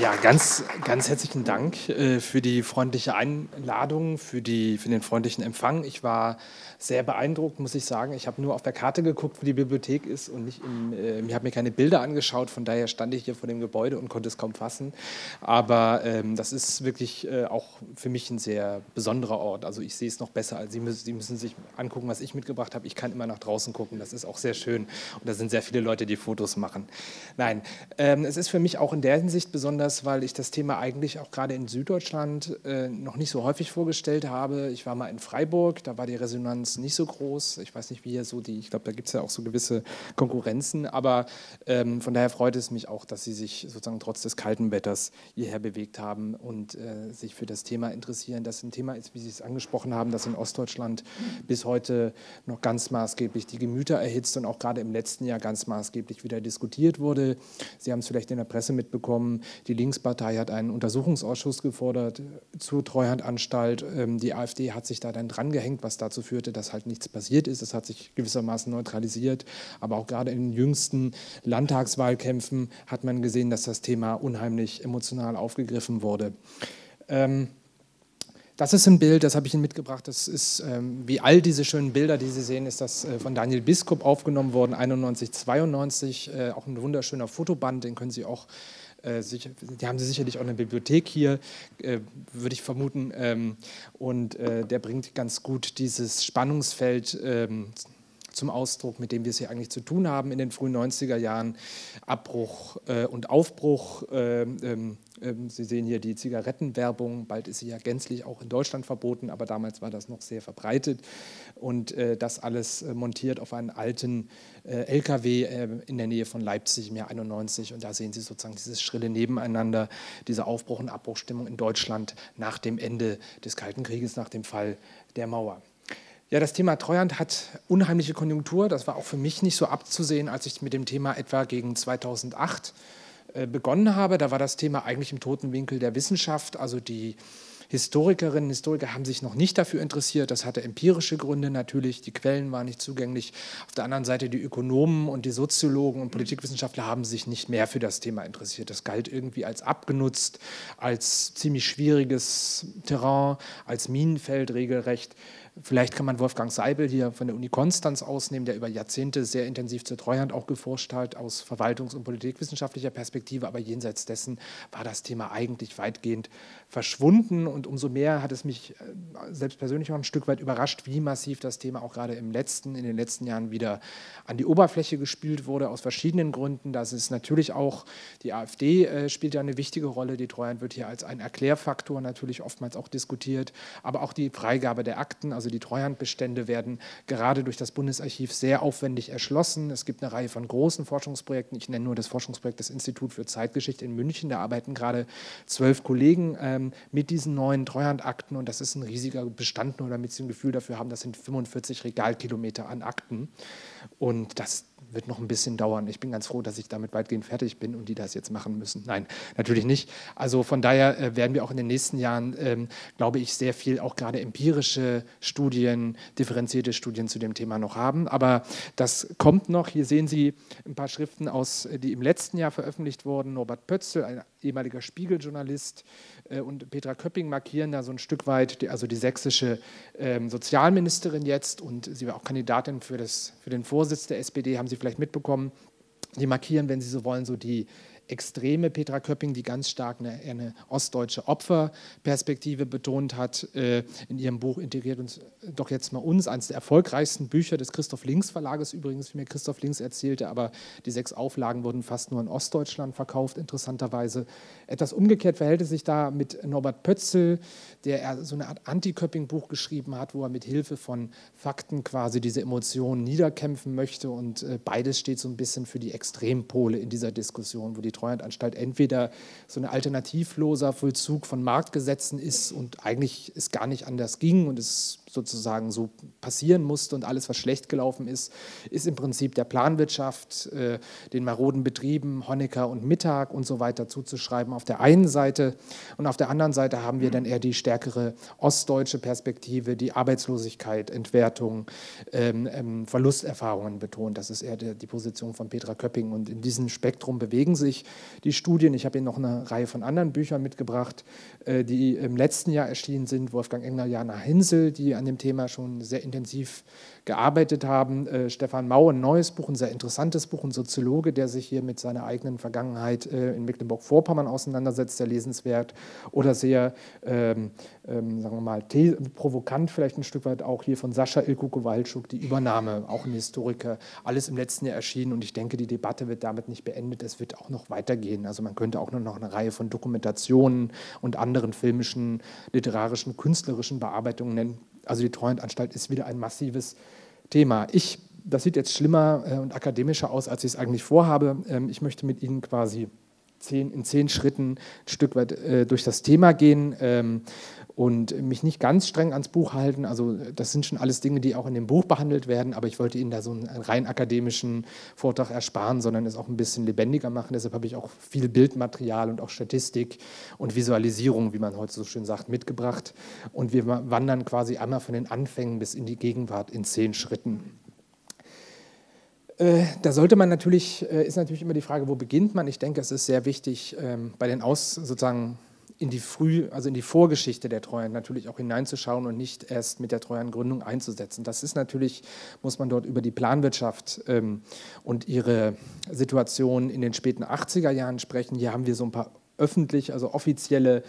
Ja, ganz, ganz herzlichen Dank äh, für die freundliche Einladung, für, die, für den freundlichen Empfang. Ich war sehr beeindruckt, muss ich sagen. Ich habe nur auf der Karte geguckt, wo die Bibliothek ist und nicht im, äh, ich habe mir keine Bilder angeschaut. Von daher stand ich hier vor dem Gebäude und konnte es kaum fassen. Aber ähm, das ist wirklich äh, auch für mich ein sehr besonderer Ort. Also ich sehe es noch besser als Sie. Müssen, Sie müssen sich angucken, was ich mitgebracht habe. Ich kann immer nach draußen gucken. Das ist auch sehr schön. Und da sind sehr viele Leute, die Fotos machen. Nein, ähm, es ist für mich auch in der Hinsicht besonders, weil ich das Thema eigentlich auch gerade in Süddeutschland äh, noch nicht so häufig vorgestellt habe. Ich war mal in Freiburg, da war die Resonanz nicht so groß. Ich weiß nicht, wie hier so die, ich glaube, da gibt es ja auch so gewisse Konkurrenzen, aber ähm, von daher freut es mich auch, dass Sie sich sozusagen trotz des kalten Wetters hierher bewegt haben und äh, sich für das Thema interessieren. Das ein Thema ist, wie Sie es angesprochen haben, das in Ostdeutschland bis heute noch ganz maßgeblich die Gemüter erhitzt und auch gerade im letzten Jahr ganz maßgeblich wieder diskutiert wurde. Sie haben es vielleicht in der Presse mitbekommen, die Linkspartei hat einen Untersuchungsausschuss gefordert zur Treuhandanstalt. Ähm, die AfD hat sich da dann drangehängt, was dazu führte, dass halt nichts passiert ist. Das hat sich gewissermaßen neutralisiert. Aber auch gerade in den jüngsten Landtagswahlkämpfen hat man gesehen, dass das Thema unheimlich emotional aufgegriffen wurde. Ähm, das ist ein Bild, das habe ich Ihnen mitgebracht. Das ist, ähm, wie all diese schönen Bilder, die Sie sehen, ist das äh, von Daniel Biskup aufgenommen worden, 91, 92. Äh, auch ein wunderschöner Fotoband, den können Sie auch sicher, die haben sie sicherlich auch in der Bibliothek hier, äh, würde ich vermuten. Ähm, und äh, der bringt ganz gut dieses Spannungsfeld ähm, zum Ausdruck, mit dem wir es hier eigentlich zu tun haben in den frühen 90er Jahren. Abbruch äh, und Aufbruch. Äh, ähm, ähm, Sie sehen hier die Zigarettenwerbung. Bald ist sie ja gänzlich auch in Deutschland verboten, aber damals war das noch sehr verbreitet. Und äh, das alles äh, montiert auf einen alten äh, LKW in der Nähe von Leipzig im Jahr 91. Und da sehen Sie sozusagen dieses schrille Nebeneinander, diese Aufbruch- und Abbruchstimmung in Deutschland nach dem Ende des Kalten Krieges, nach dem Fall der Mauer. Ja, das Thema Treuhand hat unheimliche Konjunktur. Das war auch für mich nicht so abzusehen, als ich mit dem Thema etwa gegen 2008 äh, begonnen habe. Da war das Thema eigentlich im toten Winkel der Wissenschaft. Also die Historikerinnen und Historiker haben sich noch nicht dafür interessiert. Das hatte empirische Gründe natürlich. Die Quellen waren nicht zugänglich. Auf der anderen Seite die Ökonomen und die Soziologen und Politikwissenschaftler haben sich nicht mehr für das Thema interessiert. Das galt irgendwie als abgenutzt, als ziemlich schwieriges Terrain, als Minenfeld regelrecht. Vielleicht kann man Wolfgang Seibel hier von der Uni Konstanz ausnehmen, der über Jahrzehnte sehr intensiv zur Treuhand auch geforscht hat, aus verwaltungs- und politikwissenschaftlicher Perspektive. Aber jenseits dessen war das Thema eigentlich weitgehend verschwunden. Und umso mehr hat es mich äh, selbst persönlich auch ein Stück weit überrascht, wie massiv das Thema auch gerade im letzten, in den letzten Jahren wieder an die Oberfläche gespült wurde, aus verschiedenen Gründen. Das ist natürlich auch, die AfD äh, spielt ja eine wichtige Rolle. Die Treuhand wird hier als ein Erklärfaktor natürlich oftmals auch diskutiert. Aber auch die Freigabe der Akten, also also die Treuhandbestände werden gerade durch das Bundesarchiv sehr aufwendig erschlossen. Es gibt eine Reihe von großen Forschungsprojekten. Ich nenne nur das Forschungsprojekt des Institut für Zeitgeschichte in München. Da arbeiten gerade zwölf Kollegen ähm, mit diesen neuen Treuhandakten und das ist ein riesiger Bestand, nur damit Sie ein Gefühl dafür haben, das sind 45 Regalkilometer an Akten. Und das wird noch ein bisschen dauern. Ich bin ganz froh, dass ich damit weitgehend fertig bin und die das jetzt machen müssen. Nein, natürlich nicht. Also von daher äh, werden wir auch in den nächsten Jahren, ähm, glaube ich, sehr viel auch gerade empirische Studien, differenzierte Studien zu dem Thema noch haben. Aber das kommt noch. Hier sehen Sie ein paar Schriften aus, die im letzten Jahr veröffentlicht wurden. Norbert Pötzl, ein ehemaliger Spiegeljournalist, äh, und Petra Köpping markieren da so ein Stück weit, die, also die sächsische ähm, Sozialministerin jetzt und sie war auch Kandidatin für, das, für den Vorsitz der SPD, haben Sie vielleicht mitbekommen. Die markieren, wenn Sie so wollen, so die extreme Petra Köpping, die ganz stark eine, eine ostdeutsche Opferperspektive betont hat. Äh, in ihrem Buch Integriert uns doch jetzt mal uns, eines der erfolgreichsten Bücher des Christoph Links Verlages übrigens, wie mir Christoph Links erzählte, aber die sechs Auflagen wurden fast nur in Ostdeutschland verkauft, interessanterweise. Etwas umgekehrt verhält es sich da mit Norbert Pötzl, der so eine Art Anti-Köpping-Buch geschrieben hat, wo er mit Hilfe von Fakten quasi diese Emotionen niederkämpfen möchte. Und äh, beides steht so ein bisschen für die Extrempole in dieser Diskussion, wo die Treuhandanstalt entweder so ein alternativloser Vollzug von Marktgesetzen ist und eigentlich es gar nicht anders ging und es sozusagen so passieren musste und alles, was schlecht gelaufen ist, ist im Prinzip der Planwirtschaft, äh, den maroden Betrieben, Honecker und Mittag und so weiter zuzuschreiben auf der einen Seite. Und auf der anderen Seite haben wir dann eher die stärkere ostdeutsche Perspektive, die Arbeitslosigkeit, Entwertung, ähm, ähm, Verlusterfahrungen betont. Das ist eher die Position von Petra Köpping. Und in diesem Spektrum bewegen sich die Studien. Ich habe Ihnen noch eine Reihe von anderen Büchern mitgebracht, äh, die im letzten Jahr erschienen sind. Wolfgang Engler, Jana Hinsel, die an dem Thema schon sehr intensiv gearbeitet haben. Äh, Stefan Mau, ein neues Buch, ein sehr interessantes Buch, ein Soziologe, der sich hier mit seiner eigenen Vergangenheit äh, in Mecklenburg-Vorpommern auseinandersetzt, sehr lesenswert oder sehr, ähm, ähm, sagen wir mal, provokant vielleicht ein Stück weit auch hier von Sascha Ilko Kowalczuk, die Übernahme, auch ein Historiker, alles im letzten Jahr erschienen und ich denke, die Debatte wird damit nicht beendet, es wird auch noch weitergehen. Also man könnte auch nur noch eine Reihe von Dokumentationen und anderen filmischen, literarischen, künstlerischen Bearbeitungen nennen. Also die Treuhandanstalt ist wieder ein massives Thema. Ich, das sieht jetzt schlimmer äh, und akademischer aus, als ich es eigentlich vorhabe. Ähm, ich möchte mit Ihnen quasi in zehn Schritten ein Stück weit äh, durch das Thema gehen ähm, und mich nicht ganz streng ans Buch halten. Also das sind schon alles Dinge, die auch in dem Buch behandelt werden, aber ich wollte Ihnen da so einen rein akademischen Vortrag ersparen, sondern es auch ein bisschen lebendiger machen. Deshalb habe ich auch viel Bildmaterial und auch Statistik und Visualisierung, wie man heute so schön sagt, mitgebracht. Und wir wandern quasi einmal von den Anfängen bis in die Gegenwart in zehn Schritten. Äh, da sollte man natürlich, äh, ist natürlich immer die Frage, wo beginnt man? Ich denke, es ist sehr wichtig, ähm, bei den Aus, sozusagen in die Früh, also in die Vorgeschichte der Treuhand natürlich auch hineinzuschauen und nicht erst mit der Treuhandgründung einzusetzen. Das ist natürlich, muss man dort über die Planwirtschaft ähm, und ihre Situation in den späten 80er Jahren sprechen. Hier haben wir so ein paar öffentlich, also offizielle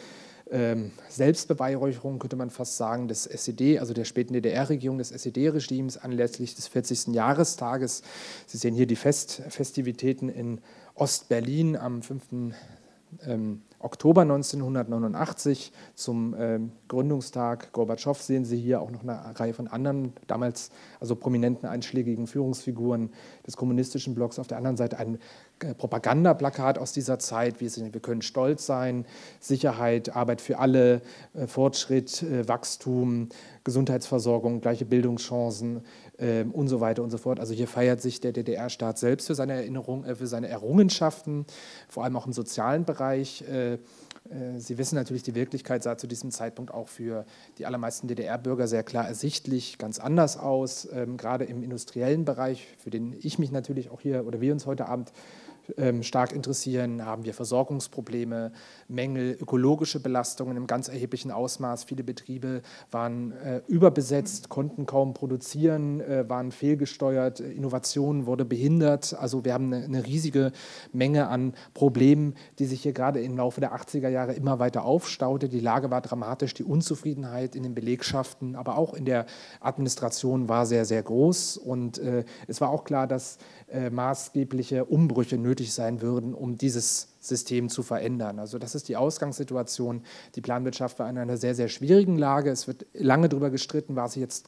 ähm, Selbstbeweihräucherung, könnte man fast sagen, des SED, also der späten DDR-Regierung, des SED-Regimes anlässlich des 40. Jahrestages. Sie sehen hier die Fest Festivitäten in Ostberlin am 5. Ähm, Oktober 1989 zum äh, Gründungstag Gorbatschow sehen Sie hier auch noch eine Reihe von anderen, damals also prominenten einschlägigen Führungsfiguren des kommunistischen Blocks. Auf der anderen Seite ein äh, Propagandaplakat aus dieser Zeit. Wir, sind, wir können stolz sein, Sicherheit, Arbeit für alle, äh, Fortschritt, äh, Wachstum, Gesundheitsversorgung, gleiche Bildungschancen ähm, und so weiter und so fort. Also hier feiert sich der DDR-Staat selbst für seine Erinnerung, äh, für seine Errungenschaften, vor allem auch im sozialen Bereich. Äh, äh, Sie wissen natürlich, die Wirklichkeit sah zu diesem Zeitpunkt auch für die allermeisten DDR-Bürger sehr klar ersichtlich ganz anders aus, ähm, gerade im industriellen Bereich, für den ich mich natürlich auch hier oder wir uns heute Abend stark interessieren, haben wir Versorgungsprobleme, Mängel, ökologische Belastungen im ganz erheblichen Ausmaß. Viele Betriebe waren äh, überbesetzt, konnten kaum produzieren, äh, waren fehlgesteuert, Innovation wurde behindert. Also wir haben eine, riesige Menge an Problemen, die sich hier gerade im Laufe der 80er Jahre immer weiter aufstaute. Die Lage war dramatisch, die Unzufriedenheit in den Belegschaften, aber auch in der Administration war sehr, sehr groß. Und äh, es war auch klar, dass äh, maßgebliche Umbrüche nötig sein würden, um dieses System zu verändern. Also das ist die Ausgangssituation. Die Planwirtschaft war in einer sehr, sehr schwierigen Lage. Es wird lange darüber gestritten, war sie jetzt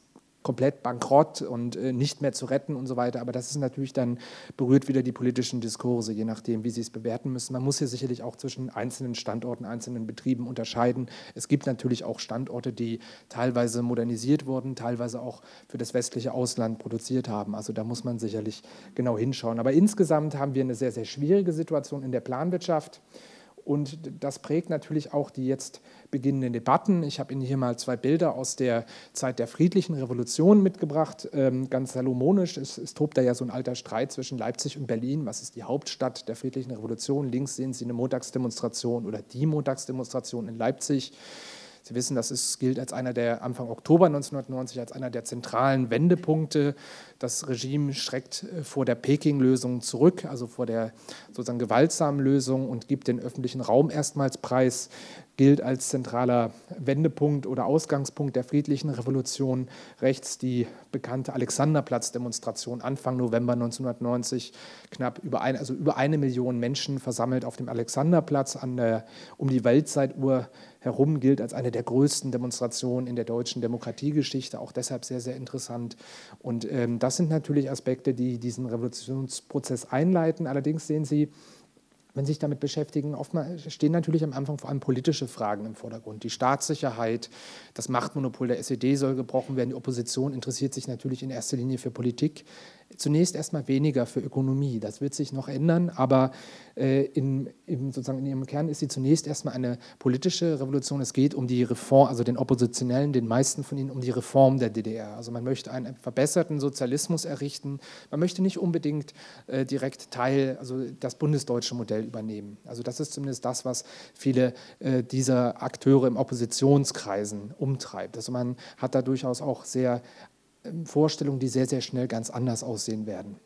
komplett bankrott und äh, nicht mehr zu retten und so weiter. Aber das ist natürlich dann, berührt wieder die politischen Diskurse, je nachdem, wie sie es bewerten müssen. Man muss hier sicherlich auch zwischen einzelnen Standorten, einzelnen Betrieben unterscheiden. Es gibt natürlich auch Standorte, die teilweise modernisiert wurden, teilweise auch für das westliche Ausland produziert haben. Also da muss man sicherlich genau hinschauen. Aber insgesamt haben wir eine sehr, sehr schwierige Situation in der Planwirtschaft. Und das prägt natürlich auch die jetzt beginnenden Debatten. Ich habe Ihnen hier mal zwei Bilder aus der Zeit der friedlichen Revolution mitgebracht, ähm, ganz salomonisch. Es, es tobt da ja so ein alter Streit zwischen Leipzig und Berlin. Was ist die Hauptstadt der friedlichen Revolution? Links sehen Sie eine Montagsdemonstration oder die Montagsdemonstration in Leipzig. Sie wissen, das ist, gilt als einer der Anfang Oktober 1990 als einer der zentralen Wendepunkte. Das Regime schreckt äh, vor der Peking-Lösung zurück, also vor der sozusagen gewaltsamen Lösung und gibt den öffentlichen Raum erstmals preis gilt als zentraler Wendepunkt oder Ausgangspunkt der friedlichen Revolution. Rechts die bekannte Alexanderplatz-Demonstration Anfang November 1990. Knapp über, ein, also über eine Million Menschen versammelt auf dem Alexanderplatz an der, um die Weltzeituhr herum gilt als eine der größten Demonstrationen in der deutschen Demokratiegeschichte, auch deshalb sehr, sehr interessant. Und ähm, das sind natürlich Aspekte, die diesen Revolutionsprozess einleiten. Allerdings sehen Sie, wenn Sie sich damit beschäftigen, oftmals stehen natürlich am Anfang vor allem politische Fragen im Vordergrund. Die Staatssicherheit, das Machtmonopol der SED soll gebrochen werden. Die Opposition interessiert sich natürlich in erster Linie für Politik. Zunächst erstmal weniger für Ökonomie. Das wird sich noch ändern, aber äh, in, in, sozusagen in ihrem Kern ist sie zunächst erstmal eine politische Revolution. Es geht um die Reform, also den Oppositionellen, den meisten von ihnen, um die Reform der DDR. Also man möchte einen verbesserten Sozialismus errichten. Man möchte nicht unbedingt äh, direkt Teil, also das bundesdeutsche Modell übernehmen. Also das ist zumindest das, was viele äh, dieser Akteure im Oppositionskreisen umtreibt. Also man hat da durchaus auch sehr Vorstellungen, die sehr, sehr schnell ganz anders aussehen werden.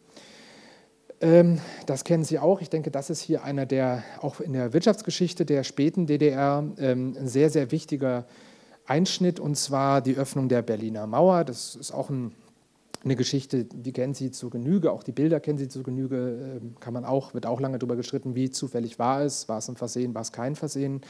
Ähm, das kennen Sie auch. Ich denke, das ist hier einer der, auch in der Wirtschaftsgeschichte der späten DDR, ähm, ein sehr, sehr wichtiger Einschnitt, und zwar die Öffnung der Berliner Mauer. Das ist auch ein eine Geschichte, die kennen Sie zu Genüge, auch die Bilder kennen Sie zu Genüge, ähm, kann man auch, wird auch lange darüber gestritten, wie zufällig war es, war es ein Versehen, war es kein Versehen.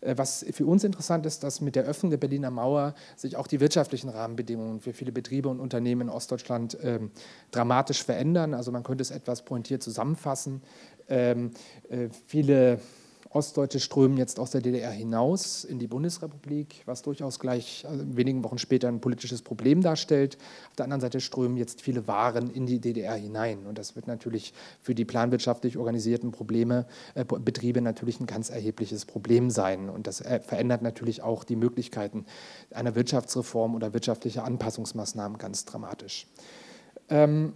Äh, was für uns interessant ist, dass mit der Öffnung der Berliner Mauer sich auch die wirtschaftlichen Rahmenbedingungen für viele Betriebe und Unternehmen in Ostdeutschland ähm, dramatisch verändern. Also man könnte es etwas pointiert zusammenfassen. Ähm, äh, viele Ostdeutsche strömen jetzt aus der DDR hinaus in die Bundesrepublik, was durchaus gleich also wenigen Wochen später ein politisches Problem darstellt. Auf der anderen Seite strömen jetzt viele Waren in die DDR hinein. Und das wird natürlich für die planwirtschaftlich organisierten Probleme, äh, Betriebe natürlich ein ganz erhebliches Problem sein. Und das äh, verändert natürlich auch die Möglichkeiten einer Wirtschaftsreform oder wirtschaftlicher Anpassungsmaßnahmen ganz dramatisch. Ähm,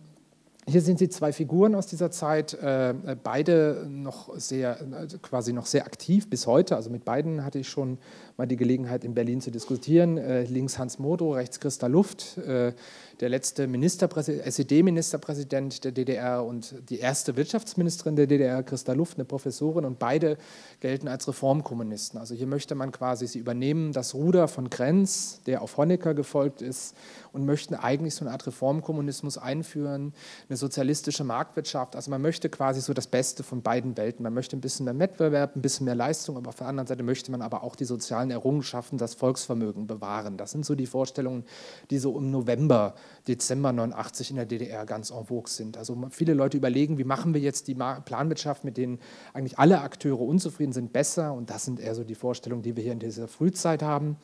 hier sehen Sie zwei Figuren aus dieser Zeit, äh, beide noch sehr, also quasi noch sehr aktiv bis heute. Also mit beiden hatte ich schon mal die Gelegenheit, in Berlin zu diskutieren. Äh, links Hans Modo, rechts Christa Luft, äh, der letzte SED-Ministerpräsident der DDR und die erste Wirtschaftsministerin der DDR, Christa Luft, eine Professorin. Und beide gelten als Reformkommunisten. Also hier möchte man quasi, sie übernehmen das Ruder von Krenz, der auf Honecker gefolgt ist, und möchten eigentlich so eine Art Reformkommunismus einführen, eine sozialistische Marktwirtschaft. Also man möchte quasi so das Beste von beiden Welten. Man möchte ein bisschen mehr Wettbewerb, ein bisschen mehr Leistung, aber auf der anderen Seite möchte man aber auch die sozialen Errungenschaften, das Volksvermögen bewahren. Das sind so die Vorstellungen, die so im November, Dezember 89 in der DDR ganz en vogue sind. Also viele Leute überlegen, wie machen wir jetzt die Planwirtschaft, mit denen eigentlich alle Akteure unzufrieden sind, besser. Und das sind eher so die Vorstellungen, die wir hier in dieser Frühzeit haben.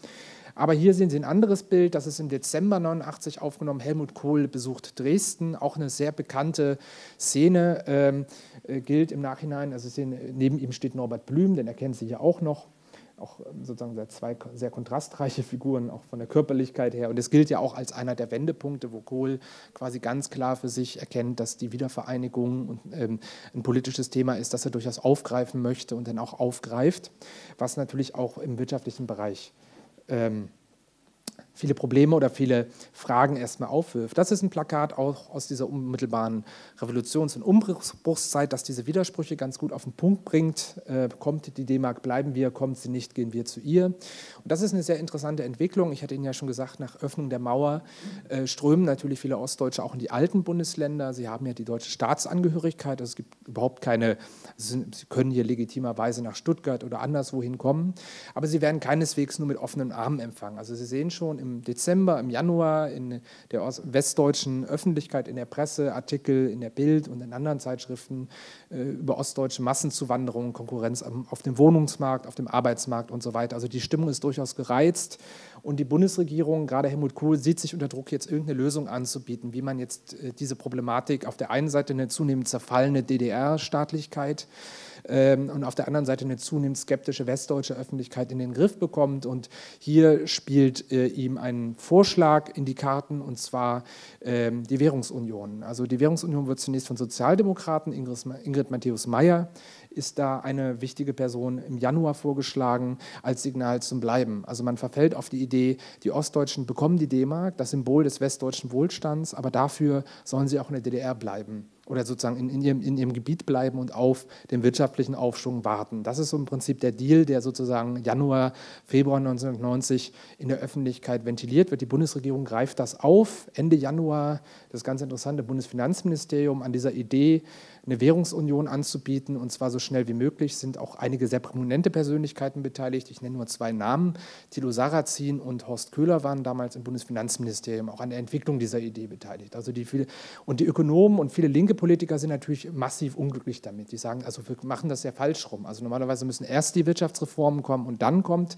Aber hier sehen Sie ein anderes Bild, das ist im Dezember 89 aufgenommen. Helmut Kohl besucht Dresden, auch eine sehr bekannte Szene, ähm, äh, gilt im Nachhinein. Also sehen, neben ihm steht Norbert Blüm, den erkennen Sie hier auch noch. Auch ähm, sozusagen zwei sehr kontrastreiche Figuren, auch von der Körperlichkeit her. Und es gilt ja auch als einer der Wendepunkte, wo Kohl quasi ganz klar für sich erkennt, dass die Wiedervereinigung ähm, ein politisches Thema ist, das er durchaus aufgreifen möchte und dann auch aufgreift, was natürlich auch im wirtschaftlichen Bereich ähm, viele Probleme oder viele Fragen erstmal aufwirft. Das ist ein Plakat auch aus dieser unmittelbaren Revolutions- und Umbruchszeit, das diese Widersprüche ganz gut auf den Punkt bringt. Äh, kommt die D-Mark, bleiben wir, kommt sie nicht, gehen wir zu ihr. Und das ist eine sehr interessante Entwicklung. Ich hatte Ihnen ja schon gesagt, nach Öffnung der Mauer äh, strömen natürlich viele Ostdeutsche auch in die alten Bundesländer. Sie haben ja die deutsche Staatsangehörigkeit. Also es gibt überhaupt keine, sie können hier legitimerweise nach Stuttgart oder anderswohin kommen. Aber sie werden keineswegs nur mit offenen Armen empfangen. Also Sie sehen schon, im Dezember, im Januar in der westdeutschen Öffentlichkeit, in der Presse, Artikel in der Bild und in anderen Zeitschriften äh, über ostdeutsche Massenzuwanderung, Konkurrenz auf dem Wohnungsmarkt, auf dem Arbeitsmarkt und so weiter. Also die Stimmung ist durchaus gereizt und die Bundesregierung, gerade Helmut Kohl, sieht sich unter Druck, jetzt irgendeine Lösung anzubieten, wie man jetzt äh, diese Problematik auf der einen Seite eine zunehmend zerfallene DDR-Staatlichkeit ähm, und auf der anderen Seite eine zunehmend skeptische westdeutsche Öffentlichkeit in den Griff bekommt. Und hier spielt äh, ihm ein Vorschlag in die Karten, und zwar ähm, die Währungsunion. Also die Währungsunion wird zunächst von Sozialdemokraten, Ingrid, Ingrid Matthäus-Meyer, ist da eine wichtige Person im Januar vorgeschlagen als Signal zum Bleiben. Also man verfällt auf die Idee, die Ostdeutschen bekommen die D-Mark, das Symbol des westdeutschen Wohlstands, aber dafür sollen sie auch in der DDR bleiben oder sozusagen in, in, ihrem, in ihrem Gebiet bleiben und auf den wirtschaftlichen Aufschwung warten. Das ist so im Prinzip der Deal, der sozusagen Januar, Februar 1990 in der Öffentlichkeit ventiliert wird. Die Bundesregierung greift das auf. Ende Januar, das ganz interessante Bundesfinanzministerium an dieser Idee eine Währungsunion anzubieten und zwar so schnell wie möglich. Sind auch einige sehr prominente Persönlichkeiten beteiligt. Ich nenne nur zwei Namen. Thilo Sarrazin und Horst Köhler waren damals im Bundesfinanzministerium auch an der Entwicklung dieser Idee beteiligt. Also die viele, und die Ökonomen und viele linke Politiker sind natürlich massiv unglücklich damit. Die sagen, also wir machen das ja falsch rum. Also normalerweise müssen erst die Wirtschaftsreformen kommen und dann kommt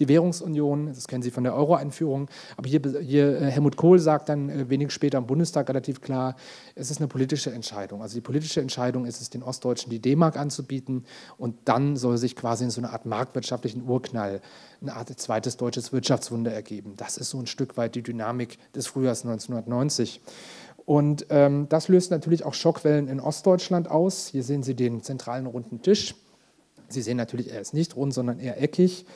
die Währungsunion, das kennen Sie von der Euro-Einführung. Aber hier, hier äh, Helmut Kohl sagt dann äh, wenig später im Bundestag relativ klar, es ist eine politische Entscheidung. Also die politische Entscheidung ist es, den Ostdeutschen die D-Mark anzubieten und dann soll sich quasi in so einer Art marktwirtschaftlichen Urknall eine Art zweites deutsches Wirtschaftswunder ergeben. Das ist so ein Stück weit die Dynamik des Frühjahrs 1990. Und ähm, das löst natürlich auch Schockwellen in Ostdeutschland aus. Hier sehen Sie den zentralen runden Tisch. Sie sehen natürlich, er ist nicht rund, sondern eher eckig,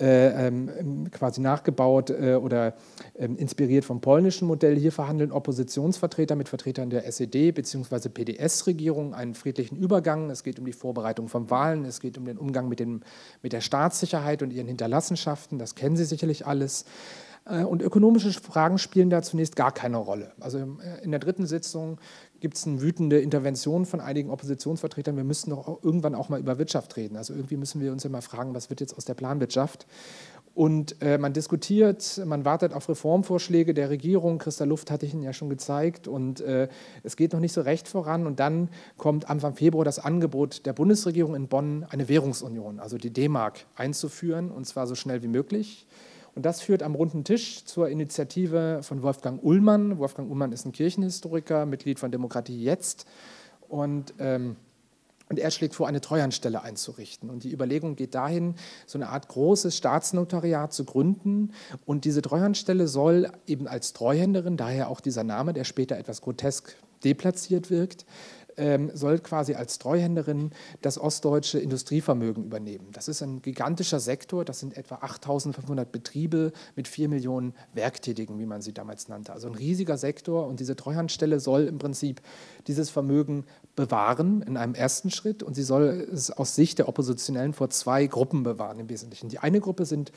äh, ähm, quasi nachgebaut äh, oder äh, inspiriert vom polnischen Modell. Hier verhandeln Oppositionsvertreter mit Vertretern der SED bzw. PDS-Regierung einen friedlichen Übergang. Es geht um die Vorbereitung von Wahlen, es geht um den Umgang mit, den, mit der Staatssicherheit und ihren Hinterlassenschaften. Das kennen Sie sicherlich alles. Äh, und ökonomische Fragen spielen da zunächst gar keine Rolle. Also äh, in der dritten Sitzung gibt es eine wütende Intervention von einigen Oppositionsvertretern. Wir müssen doch irgendwann auch mal über Wirtschaft reden. Also irgendwie müssen wir uns ja mal fragen, was wird jetzt aus der Planwirtschaft? Und äh, man diskutiert, man wartet auf Reformvorschläge der Regierung. Christa Luft hatte ich Ihnen ja schon gezeigt. Und äh, es geht noch nicht so recht voran. Und dann kommt Anfang Februar das Angebot der Bundesregierung in Bonn, eine Währungsunion, also die D-Mark, einzuführen, und zwar so schnell wie möglich. Und das führt am runden Tisch zur Initiative von Wolfgang Ullmann. Wolfgang Ullmann ist ein Kirchenhistoriker, Mitglied von Demokratie Jetzt. Und, ähm, und er schlägt vor, eine Treuhandstelle einzurichten. Und die Überlegung geht dahin, so eine Art großes Staatsnotariat zu gründen. Und diese Treuhandstelle soll eben als Treuhänderin, daher auch dieser Name, der später etwas grotesk deplatziert wirkt, ähm, soll quasi als Treuhänderin das ostdeutsche Industrievermögen übernehmen. Das ist ein gigantischer Sektor, das sind etwa 8500 Betriebe mit 4 Millionen Werktätigen, wie man sie damals nannte. Also ein riesiger Sektor und diese Treuhandstelle soll im Prinzip dieses Vermögen bewahren in einem ersten Schritt und sie soll es aus Sicht der Oppositionellen vor zwei Gruppen bewahren im Wesentlichen. Die eine Gruppe sind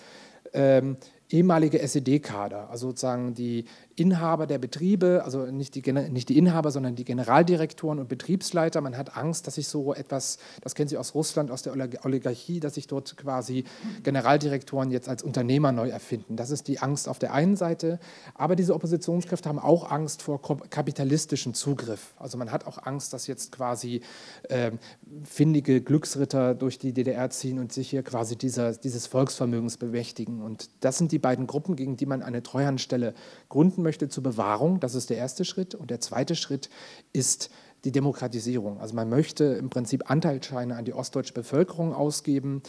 ähm, ehemalige SED-Kader, also sozusagen die Inhaber der Betriebe, also nicht die, nicht die Inhaber, sondern die Generaldirektoren und Betriebsleiter. Man hat Angst, dass sich so etwas, das kennen Sie aus Russland, aus der Oligarchie, dass sich dort quasi Generaldirektoren jetzt als Unternehmer neu erfinden. Das ist die Angst auf der einen Seite. Aber diese Oppositionskräfte haben auch Angst vor kapitalistischen Zugriff. Also man hat auch Angst, dass jetzt quasi äh, findige Glücksritter durch die DDR ziehen und sich hier quasi dieser, dieses Volksvermögens bemächtigen. Und das sind die beiden Gruppen, gegen die man eine Treuhandstelle gründen möchte möchte zur Bewahrung. Das ist der erste Schritt. Und der zweite Schritt ist die Demokratisierung. Also man möchte im Prinzip Anteilsscheine an die ostdeutsche Bevölkerung ausgeben.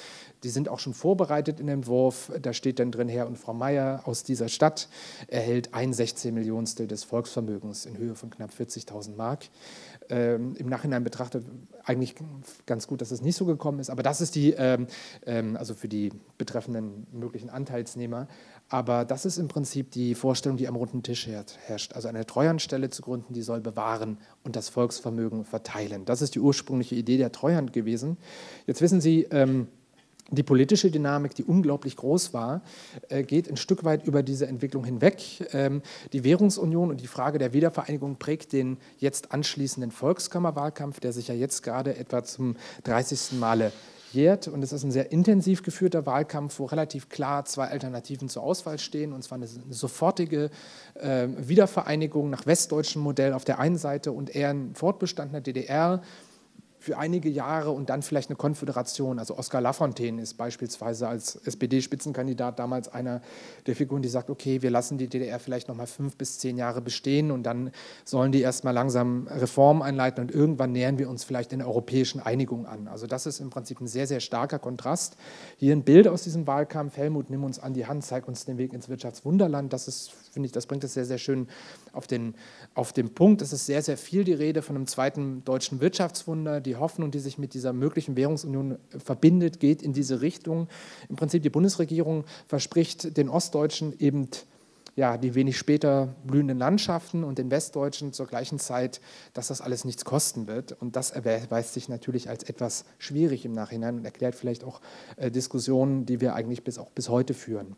Die sind auch schon vorbereitet in dem Entwurf. Da steht dann drin, Herr und Frau Meier aus dieser Stadt erhält ein 16 Millionstel des Volksvermögens in Höhe von knapp 40.000 Mark. Ähm, Im Nachhinein betrachtet eigentlich ganz gut, dass es nicht so gekommen ist. Aber das ist die, ähm, ähm, also für die betreffenden möglichen Anteilsnehmer, aber das ist im Prinzip die Vorstellung, die am runden Tisch herrscht. Also eine Treuhandstelle zu gründen, die soll bewahren und das Volksvermögen verteilen. Das ist die ursprüngliche Idee der Treuhand gewesen. Jetzt wissen Sie, ähm, die politische Dynamik, die unglaublich groß war, äh, geht ein Stück weit über diese Entwicklung hinweg. Ähm, die Währungsunion und die Frage der Wiedervereinigung prägt den jetzt anschließenden Volkskammerwahlkampf, der sich ja jetzt gerade etwa zum 30. Male jährt. Und es ist ein sehr intensiv geführter Wahlkampf, wo relativ klar zwei Alternativen zur Auswahl stehen. Und zwar eine, sofortige äh, Wiedervereinigung nach westdeutschem Modell auf der einen Seite und eher ein Fortbestand der DDR für einige Jahre und dann vielleicht eine Konföderation. Also Oskar Lafontaine ist beispielsweise als SPD-Spitzenkandidat damals einer der Figuren, die sagt, okay, wir lassen die DDR vielleicht noch mal fünf bis zehn Jahre bestehen und dann sollen die erstmal langsam Reformen einleiten und irgendwann nähern wir uns vielleicht in der europäischen Einigung an. Also das ist im Prinzip ein sehr, sehr starker Kontrast. Hier ein Bild aus diesem Wahlkampf. Helmut, nimm uns an die Hand, zeig uns den Weg ins Wirtschaftswunderland. Das ist, finde ich, das bringt es sehr, sehr schön auf den, auf den Punkt. Es ist sehr, sehr viel die Rede von einem zweiten deutschen Wirtschaftswunder. Die Hoffnung, die sich mit dieser möglichen Währungsunion verbindet, geht in diese Richtung. Im Prinzip die Bundesregierung verspricht den Ostdeutschen eben ja, die wenig später blühenden Landschaften und den Westdeutschen zur gleichen Zeit, dass das alles nichts kosten wird. Und das erweist sich natürlich als etwas schwierig im Nachhinein und erklärt vielleicht auch äh, Diskussionen, die wir eigentlich bis, auch bis heute führen.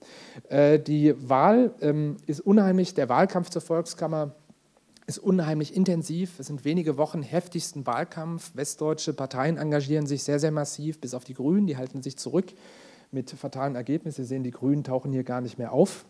Äh, die Wahl ähm, ist unheimlich, der Wahlkampf zur Volkskammer ist unheimlich intensiv. Es sind wenige Wochen heftigsten Wahlkampf. Westdeutsche Parteien engagieren sich sehr, sehr massiv, bis auf die Grünen, die halten sich zurück mit fatalen Ergebnissen. Sie sehen, die Grünen tauchen hier gar nicht mehr auf.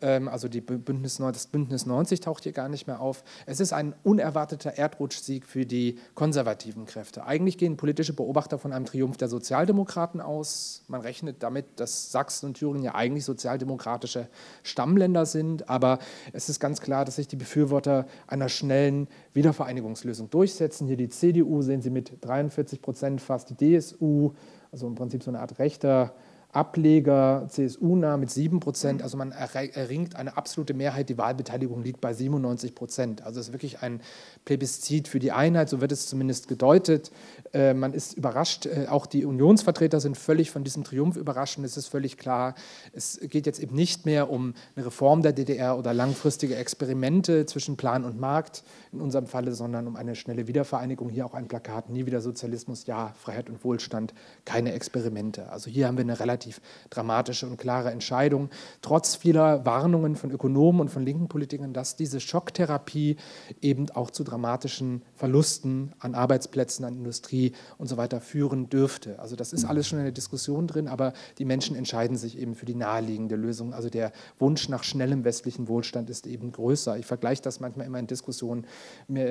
Ähm, also die Bündnis, das Bündnis 90 taucht hier gar nicht mehr auf. Es ist ein unerwarteter Erdrutschsieg für die konservativen Kräfte. Eigentlich gehen politische Beobachter von einem Triumph der Sozialdemokraten aus. Man rechnet damit, dass Sachsen und Thüringen ja eigentlich sozialdemokratische Stammländer sind. Aber es ist ganz klar, dass sich die Befürworter einer schnellen Wiedervereinigungslösung durchsetzen. Hier die CDU sehen Sie mit 43 Prozent fast, die DSU, also im Prinzip so eine Art rechter Ableger CSU-nah mit 7 Prozent. Also man erringt eine absolute Mehrheit. Die Wahlbeteiligung liegt bei 97 Prozent. Also es ist wirklich ein Plebiszit für die Einheit, so wird es zumindest gedeutet. Äh, man ist überrascht, äh, auch die Unionsvertreter sind völlig von diesem Triumph überrascht. Es ist völlig klar, es geht jetzt eben nicht mehr um eine Reform der DDR oder langfristige Experimente zwischen Plan und Markt in unserem Falle, sondern um eine schnelle Wiedervereinigung. Hier auch ein Plakat, nie wieder Sozialismus, ja, Freiheit und Wohlstand, keine Experimente. Also hier haben wir eine relativ relativ dramatische und klare Entscheidung, trotz vieler Warnungen von Ökonomen und von linken Politikern, dass diese Schocktherapie eben auch zu dramatischen Verlusten an Arbeitsplätzen, an Industrie und so weiter führen dürfte. Also das ist alles schon in der Diskussion drin, aber die Menschen entscheiden sich eben für die naheliegende Lösung. Also der Wunsch nach schnellem westlichen Wohlstand ist eben größer. Ich vergleiche das manchmal immer in Diskussionen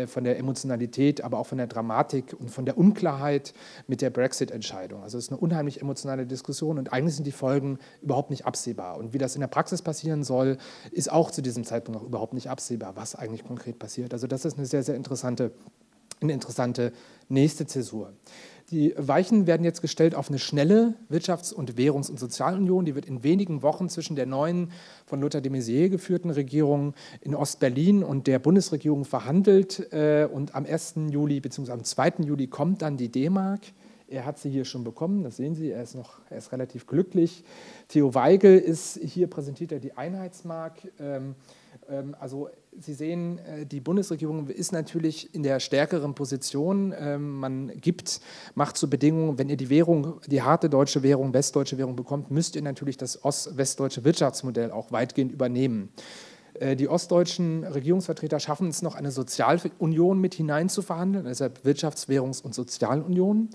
von der Emotionalität, aber auch von der Dramatik und von der Unklarheit mit der Brexit-Entscheidung. Also es ist eine unheimlich emotionale Diskussion und eigentlich sind die Folgen überhaupt nicht absehbar. Und wie das in der Praxis passieren soll, ist auch zu diesem Zeitpunkt noch überhaupt nicht absehbar, was eigentlich konkret passiert. Also das ist eine sehr, sehr interessante, eine interessante nächste Zäsur. Die Weichen werden jetzt gestellt auf eine schnelle Wirtschafts- und Währungs- und Sozialunion. Die wird in wenigen Wochen zwischen der neuen von Lothar de Maizière geführten Regierung in Ostberlin und der Bundesregierung verhandelt. Äh, und am 1. Juli bzw. am 2. Juli kommt dann die D-Mark. Er hat sie hier schon bekommen, das sehen Sie, er ist noch er ist relativ glücklich. Theo Weigel ist hier, präsentiert er die Einheitsmark. Ähm, ähm, also Sie sehen, äh, die Bundesregierung ist natürlich in der stärkeren Position. Ähm, man gibt, macht zur Bedingung, wenn ihr die Währung, die harte deutsche Währung, westdeutsche Währung bekommt, müsst ihr natürlich das ost-westdeutsche Wirtschaftsmodell auch weitgehend übernehmen. Äh, die ostdeutschen Regierungsvertreter schaffen es noch, eine Sozialunion mit hineinzuverhandeln, deshalb Wirtschafts-, Währungs- und Sozialunion.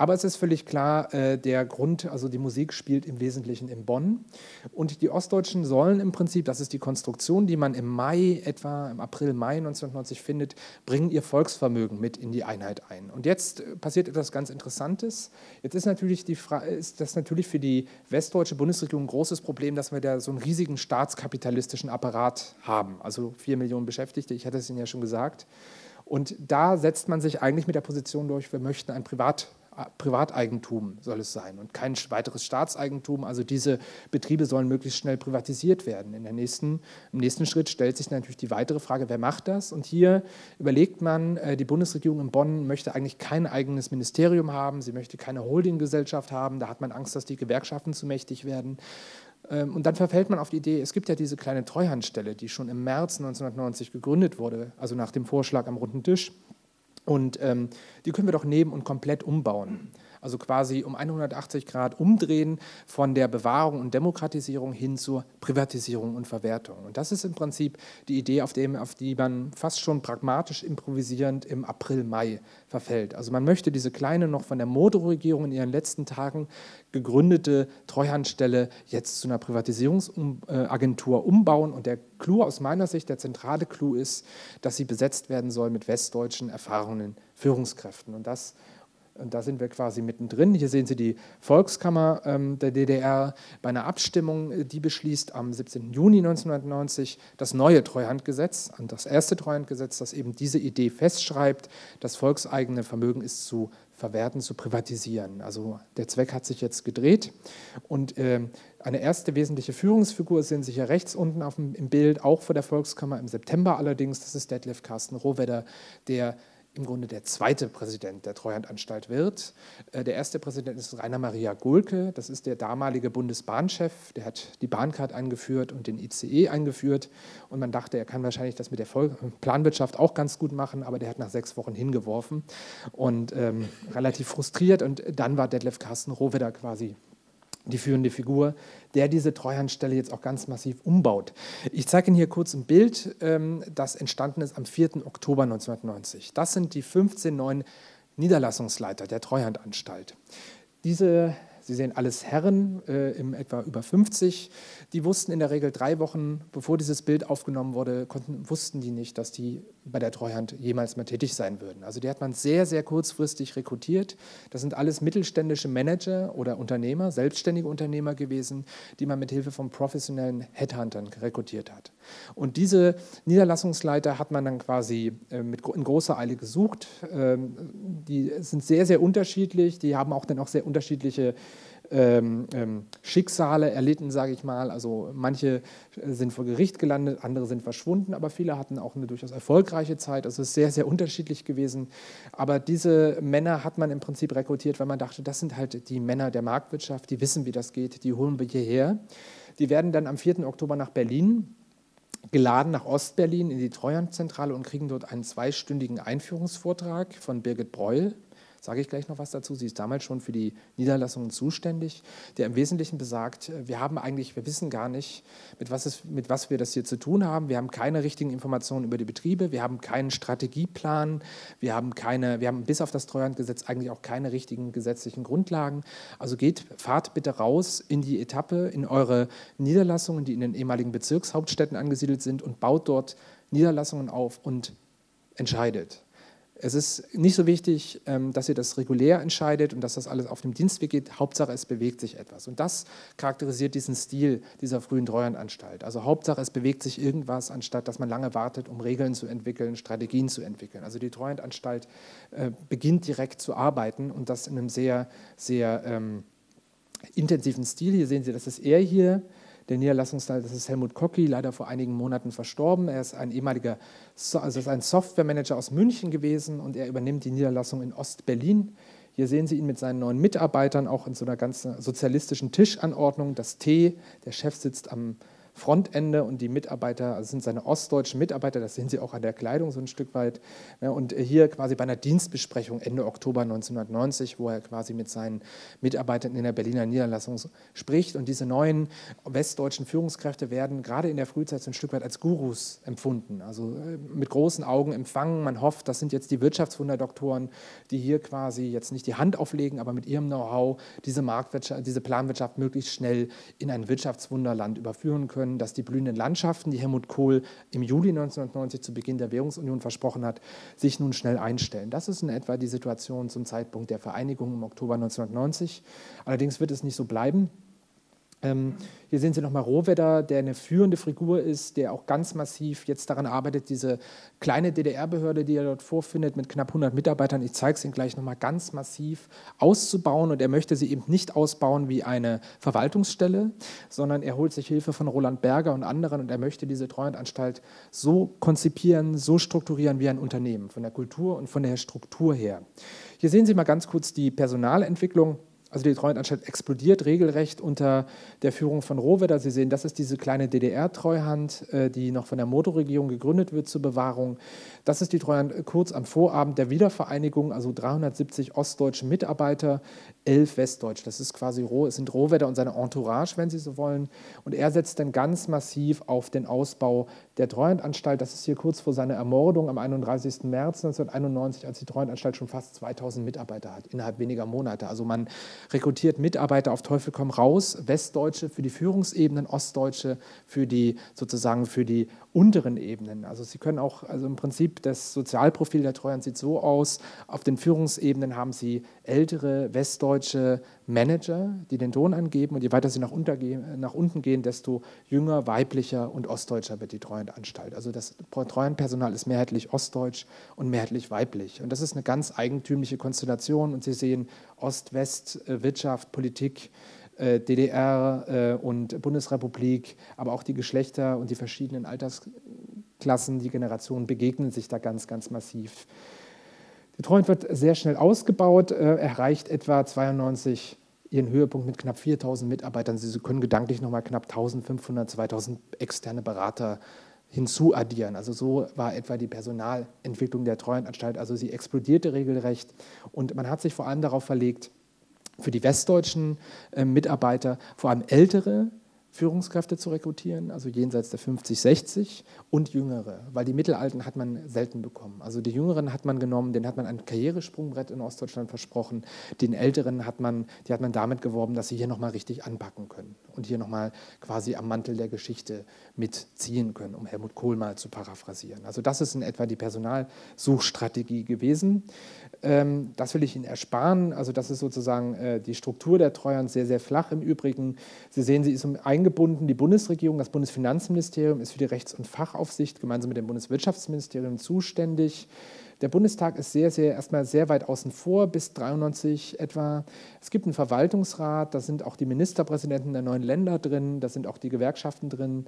Aber es ist völlig klar, äh, der Grund, also die Musik spielt im Wesentlichen in Bonn. Und die Ostdeutschen sollen im Prinzip, das ist die Konstruktion, die man im Mai, etwa im April, Mai 1990 findet, bringen ihr Volksvermögen mit in die Einheit ein. Und jetzt äh, passiert etwas ganz Interessantes. Jetzt ist, natürlich die ist das natürlich für die westdeutsche Bundesregierung ein großes Problem, dass wir da so einen riesigen staatskapitalistischen Apparat haben. Also vier Millionen Beschäftigte, ich hatte es Ihnen ja schon gesagt. Und da setzt man sich eigentlich mit der Position durch, wir möchten ein Privat Privateigentum soll es sein und kein weiteres Staatseigentum. Also diese Betriebe sollen möglichst schnell privatisiert werden. In der nächsten, Im nächsten Schritt stellt sich natürlich die weitere Frage, wer macht das? Und hier überlegt man, äh, die Bundesregierung in Bonn möchte eigentlich kein eigenes Ministerium haben, sie möchte keine Holdinggesellschaft haben, da hat man Angst, dass die Gewerkschaften zu mächtig werden. Ähm, und dann verfällt man auf die Idee, es gibt ja diese kleine Treuhandstelle, die schon im März 1990 gegründet wurde, also nach dem Vorschlag am runden Tisch. Und ähm, die können wir doch nehmen und komplett umbauen. Also quasi um 180 Grad umdrehen von der Bewahrung und Demokratisierung hin zur Privatisierung und Verwertung. Und das ist im Prinzip die Idee, auf, dem, auf die man fast schon pragmatisch improvisierend im April, Mai verfällt. Also man möchte diese kleine, noch von der Modo-Regierung in ihren letzten Tagen gegründete Treuhandstelle jetzt zu einer Privatisierungsagentur umbauen. Und der Clou aus meiner Sicht, der zentrale Clou ist, dass sie besetzt werden soll mit westdeutschen erfahrenen Führungskräften. Und das und da sind wir quasi mittendrin. Hier sehen Sie die Volkskammer ähm, der DDR bei einer Abstimmung, äh, die beschließt am 17. Juni 1990 das neue Treuhandgesetz, das erste Treuhandgesetz, das eben diese Idee festschreibt, das volkseigene Vermögen ist zu verwerten, zu privatisieren. Also der Zweck hat sich jetzt gedreht und äh, eine erste wesentliche Führungsfigur sehen Sie hier rechts unten auf dem, im Bild, auch vor der Volkskammer im September allerdings, das ist Detlef Carsten Rohwedder, der im Grunde der zweite Präsident der Treuhandanstalt wird. Äh, der erste Präsident ist Rainer Maria Gulke, das ist der damalige Bundesbahnchef, der hat die Bahncard eingeführt und den ICE eingeführt und man dachte, er kann wahrscheinlich das mit der Planwirtschaft auch ganz gut machen, aber der hat nach sechs Wochen hingeworfen und ähm, relativ frustriert. Und dann war Detlef Carsten Rohwedder quasi die führende Figur, der diese Treuhandstelle jetzt auch ganz massiv umbaut. Ich zeige Ihnen hier kurz ein Bild, ähm, das entstanden ist am 4. Oktober 1990. Das sind die 15 neuen Niederlassungsleiter der Treuhandanstalt. Diese Sie sehen alles Herren, äh, im etwa über 50. Die wussten in der Regel drei Wochen, bevor dieses Bild aufgenommen wurde, konnten, wussten die nicht, dass die bei der Treuhand jemals mal tätig sein würden. Also die hat man sehr, sehr kurzfristig rekrutiert. Das sind alles mittelständische Manager oder Unternehmer, selbstständige Unternehmer gewesen, die man mit Hilfe von professionellen Headhuntern rekrutiert hat. Und diese Niederlassungsleiter hat man dann quasi äh, mit, in großer Eile gesucht. Ähm, die sind sehr, sehr unterschiedlich. Die haben auch dann auch sehr unterschiedliche ähm, ähm, Schicksale erlitten, sage ich mal. Also manche sind vor Gericht gelandet, andere sind verschwunden, aber viele hatten auch eine durchaus erfolgreiche Zeit. Also es ist sehr, sehr unterschiedlich gewesen. Aber diese Männer hat man im Prinzip rekrutiert, weil man dachte, das sind halt die Männer der Marktwirtschaft, die wissen, wie das geht, die holen wir hierher. Die werden dann am 4. Oktober nach Berlin geladen nach Ostberlin in die Treuhandzentrale und kriegen dort einen zweistündigen Einführungsvortrag von Birgit Breul, sage ich gleich noch was dazu. Sie ist damals schon für die Niederlassungen zuständig, der im Wesentlichen besagt, äh, wir haben eigentlich, wir wissen gar nicht, mit was, es, mit was wir das hier zu tun haben. Wir haben keine richtigen Informationen über die Betriebe, wir haben keinen Strategieplan, wir haben keine, wir haben bis auf das Treuhandgesetz eigentlich auch keine richtigen gesetzlichen Grundlagen. Also geht, fahrt bitte raus in die Etappe, in eure Niederlassungen, die in den ehemaligen Bezirkshauptstädten angesiedelt sind und baut dort Niederlassungen auf und entscheidet. Es ist nicht so wichtig, ähm, dass ihr das regulär entscheidet und dass das alles auf dem Dienstweg geht. Hauptsache, es bewegt sich etwas. Und das charakterisiert diesen Stil dieser frühen Treuhandanstalt. Also Hauptsache, es bewegt sich irgendwas, anstatt dass man lange wartet, um Regeln zu entwickeln, Strategien zu entwickeln. Also die Treuhandanstalt äh, beginnt direkt zu arbeiten und das in einem sehr, sehr ähm, intensiven Stil. Hier sehen Sie, das ist er hier der Niederlassungsleiter, das ist Helmut Kocki, leider vor einigen Monaten verstorben. Er ist ein ehemaliger, also ist ein Softwaremanager aus München gewesen und er übernimmt die Niederlassung in Ostberlin. Hier sehen Sie ihn mit seinen neuen Mitarbeitern auch in so einer ganz sozialistischen Tischanordnung. Das T, der Chef sitzt am Frontende und die Mitarbeiter, also sind seine ostdeutschen Mitarbeiter, das sehen Sie auch an der Kleidung so ein Stück weit. Und hier quasi bei einer Dienstbesprechung Ende Oktober 1990, wo er quasi mit seinen Mitarbeitern in der Berliner Niederlassung spricht. Und diese neuen westdeutschen Führungskräfte werden gerade in der Frühzeit so ein Stück weit als Gurus empfunden, also äh, mit großen Augen empfangen. Man hofft, das sind jetzt die Wirtschaftswunderdoktoren, die hier quasi jetzt nicht die Hand auflegen, aber mit ihrem Know-how diese diese Planwirtschaft möglichst schnell in ein Wirtschaftswunderland überführen können, dass die blühenden Landschaften, die Helmut Kohl im Juli 1990 zu Beginn der Währungsunion versprochen hat, sich nun schnell einstellen. Das ist in etwa die Situation zum Zeitpunkt der Vereinigung im Oktober 1990. Allerdings wird es nicht so bleiben. Ähm, hier sehen Sie nochmal Rohwedder, der eine führende Figur ist, der auch ganz massiv jetzt daran arbeitet, diese kleine DDR-Behörde, die er dort vorfindet, mit knapp 100 Mitarbeitern, ich zeige es Ihnen gleich nochmal, ganz massiv auszubauen. Und er möchte sie eben nicht ausbauen wie eine Verwaltungsstelle, sondern er holt sich Hilfe von Roland Berger und anderen und er möchte diese Treuhandanstalt so konzipieren, so strukturieren wie ein Unternehmen, von der Kultur und von der Struktur her. Hier sehen Sie mal ganz kurz die Personalentwicklung. Also die Treuhandanstalt explodiert regelrecht unter der Führung von Rohwedder. Sie sehen, das ist diese kleine DDR-Treuhand, äh, die noch von der Motorregierung gegründet wird zur Bewahrung. Das ist die Treuhand kurz am Vorabend der Wiedervereinigung, also 370 ostdeutsche Mitarbeiter, elf westdeutsche. Das ist quasi es sind Rohwedder und seine Entourage, wenn Sie so wollen. Und er setzt dann ganz massiv auf den Ausbau der Treuhandanstalt. Das ist hier kurz vor seiner Ermordung am 31. März 1991, als die Treuhandanstalt schon fast 2000 Mitarbeiter hat, innerhalb weniger Monate. Also man rekrutiert Mitarbeiter auf Teufel komm raus, Westdeutsche für die Führungsebenen, Ostdeutsche für die sozusagen für die unteren Ebenen. Also Sie können auch, also im Prinzip das Sozialprofil der Treuhand sieht so aus, auf den Führungsebenen haben Sie ältere westdeutsche Manager, die den Ton angeben und je weiter sie nach, nach unten gehen, desto jünger, weiblicher und ostdeutscher wird die Treuhandanstalt. Also das Treuhandpersonal ist mehrheitlich ostdeutsch und mehrheitlich weiblich. Und das ist eine ganz eigentümliche Konstellation und Sie sehen Ost-West, äh, Wirtschaft, Politik, DDR äh, und Bundesrepublik, aber auch die Geschlechter und die verschiedenen Altersklassen, die Generationen begegnen sich da ganz, ganz massiv. Treuhand wird sehr schnell ausgebaut, äh, erreicht etwa 92 ihren Höhepunkt mit knapp 4000 Mitarbeitern. Sie können gedanklich nochmal knapp 1500, 2000 externe Berater hinzuaddieren. Also so war etwa die Personalentwicklung der Treuhandanstalt. Also sie explodierte regelrecht und man hat sich vor allem darauf verlegt, für die westdeutschen äh, Mitarbeiter, vor allem ältere Führungskräfte zu rekrutieren, also jenseits der 50, 60 und Jüngere, weil die Mittelalten hat man selten bekommen. Also die Jüngeren hat man genommen, denen hat man ein Karrieresprungbrett in Ostdeutschland versprochen, den Älteren hat man, die hat man damit geworben, dass sie hier nochmal richtig anpacken können und hier nochmal quasi am Mantel der Geschichte mitziehen können, um Helmut Kohl mal zu paraphrasieren. Also das ist in etwa die Personalsuchstrategie gewesen. Ähm, das will ich Ihnen ersparen. Also das ist sozusagen äh, die Struktur der Treuhand sehr, sehr flach im Übrigen. Sie sehen, sie ist eingebunden. Die Bundesregierung, das Bundesfinanzministerium ist für die Rechts- und Fachaufsicht gemeinsam mit dem Bundeswirtschaftsministerium zuständig. Der Bundestag ist sehr, sehr erstmal sehr weit außen vor, bis 93 etwa. Es gibt einen Verwaltungsrat, da sind auch die Ministerpräsidenten der neuen Länder drin, da sind auch die Gewerkschaften drin.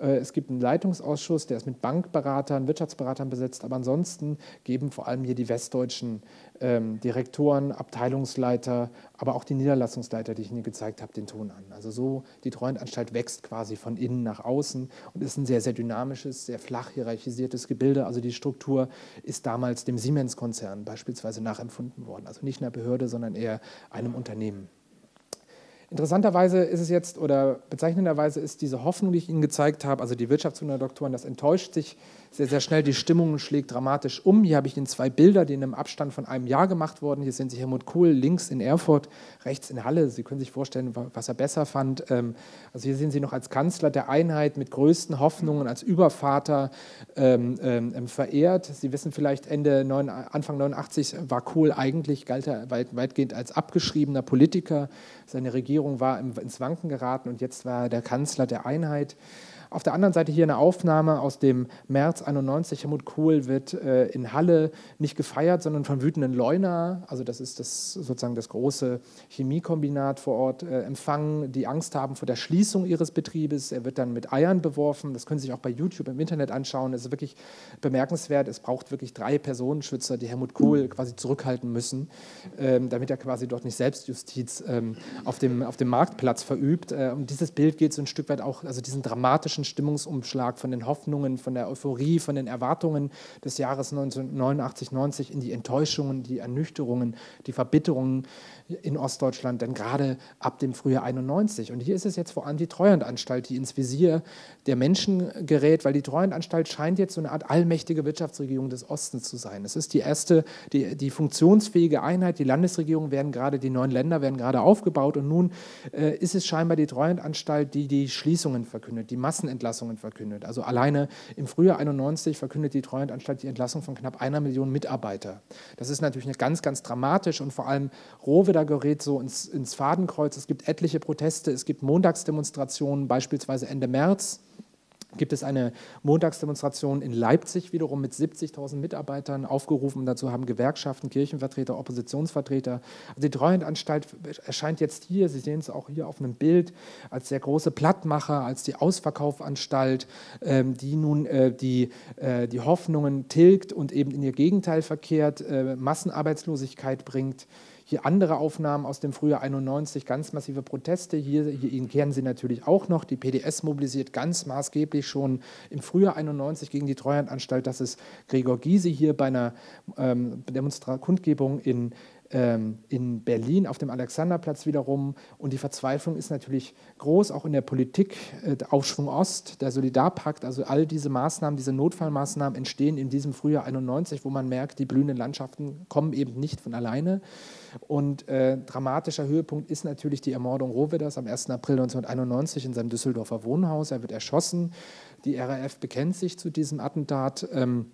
Äh, es gibt einen Leitungsausschuss, der ist mit Bankberatern, Wirtschaftsberatern besetzt, aber ansonsten geben vor allem hier die westdeutschen ähm, Direktoren, Abteilungsleiter, aber auch die Niederlassungsleiter, die ich Ihnen gezeigt habe, den Ton an. Also so, die Treuhandanstalt wächst quasi von innen nach außen und ist ein sehr, sehr dynamisches, sehr flach hierarchisiertes Gebilde. Also die Struktur ist damals dem Siemens-Konzern beispielsweise nachempfunden worden. Also nicht einer Behörde, sondern eher einem Unternehmen. Interessanterweise ist es jetzt, oder bezeichnenderweise ist diese Hoffnung, die ich Ihnen gezeigt habe, also die Wirtschaftswunderdoktoren, das enttäuscht sich sehr, sehr schnell. Die Stimmung schlägt dramatisch um. Hier habe ich Ihnen zwei Bilder, die in einem Abstand von einem Jahr gemacht wurden. Hier sehen Sie Helmut Kohl links in Erfurt, rechts in Halle. Sie können sich vorstellen, was er besser fand. Ähm, also hier sehen Sie noch als Kanzler der Einheit mit größten Hoffnungen, als Übervater ähm, ähm, verehrt. Sie wissen vielleicht, Ende 9, Anfang 89 war Kohl eigentlich, galt er weit, weitgehend als abgeschriebener Politiker. Seine Regierung war ins Wanken geraten und jetzt war er der Kanzler der Einheit. Auf der anderen Seite hier eine Aufnahme aus dem März 91. Helmut Kohl wird äh, in Halle nicht gefeiert, sondern von wütenden Leuna, also das ist das, sozusagen das große Chemiekombinat vor Ort, äh, empfangen, die Angst haben vor der Schließung ihres Betriebes. Er wird dann mit Eiern beworfen. Das können Sie sich auch bei YouTube im Internet anschauen. Es ist wirklich bemerkenswert. Es braucht wirklich drei Personenschützer, die Helmut Kohl quasi zurückhalten müssen, ähm, damit er quasi dort nicht Selbstjustiz ähm, auf, dem, auf dem Marktplatz verübt. Äh, und dieses Bild geht so ein Stück weit auch, also diesen dramatischen dramatischen Stimmungsumschlag von den Hoffnungen, von der Euphorie, von den Erwartungen des Jahres 1989, 90 in die Enttäuschungen, die Ernüchterungen, die Verbitterungen in Ostdeutschland, denn gerade ab dem Frühjahr 91. Und hier ist es jetzt vor allem die Treuhandanstalt, die ins Visier der Menschen gerät, weil die Treuhandanstalt scheint jetzt so eine Art allmächtige Wirtschaftsregierung des Ostens zu sein. Es ist die erste, die, die funktionsfähige Einheit. Die Landesregierung werden gerade, die neuen Länder werden gerade aufgebaut und nun äh, ist es scheinbar die Treuhandanstalt, die die Schließungen verkündet, die Massenentlassungen verkündet. Also alleine im Frühjahr 91 verkündet die Treuhandanstalt die Entlassung von knapp einer Million Mitarbeiter. Das ist natürlich eine ganz, ganz dramatisch und vor allem rohe da gerät so ins, ins Fadenkreuz. Es gibt etliche Proteste, es gibt Montagsdemonstrationen, beispielsweise Ende März gibt es eine Montagsdemonstration in Leipzig wiederum mit 70.000 Mitarbeitern aufgerufen. Dazu haben Gewerkschaften, Kirchenvertreter, Oppositionsvertreter. Also die Treuhandanstalt erscheint jetzt hier, Sie sehen es auch hier auf einem Bild, als der große Plattmacher, als die Ausverkaufanstalt, ähm, die nun äh, die, äh, die Hoffnungen tilgt und eben in ihr Gegenteil verkehrt, äh, Massenarbeitslosigkeit bringt. Hier andere Aufnahmen aus dem Frühjahr 91, ganz massive Proteste. Hier, hier kennen Sie natürlich auch noch. Die PDS mobilisiert ganz maßgeblich schon im Frühjahr 91 gegen die Treuhandanstalt. Das ist Gregor Gysi hier bei einer ähm, Kundgebung in ähm, in Berlin auf dem Alexanderplatz wiederum. Und die Verzweiflung ist natürlich groß, auch in der Politik. Äh, der Aufschwung Ost, der Solidarpakt, also all diese Maßnahmen, diese Notfallmaßnahmen entstehen in diesem Frühjahr 91, wo man merkt, die blühenden Landschaften kommen eben nicht von alleine. Und äh, dramatischer Höhepunkt ist natürlich die Ermordung Rohwidders am 1. April 1991 in seinem Düsseldorfer Wohnhaus. Er wird erschossen. Die RAF bekennt sich zu diesem Attentat. Ähm,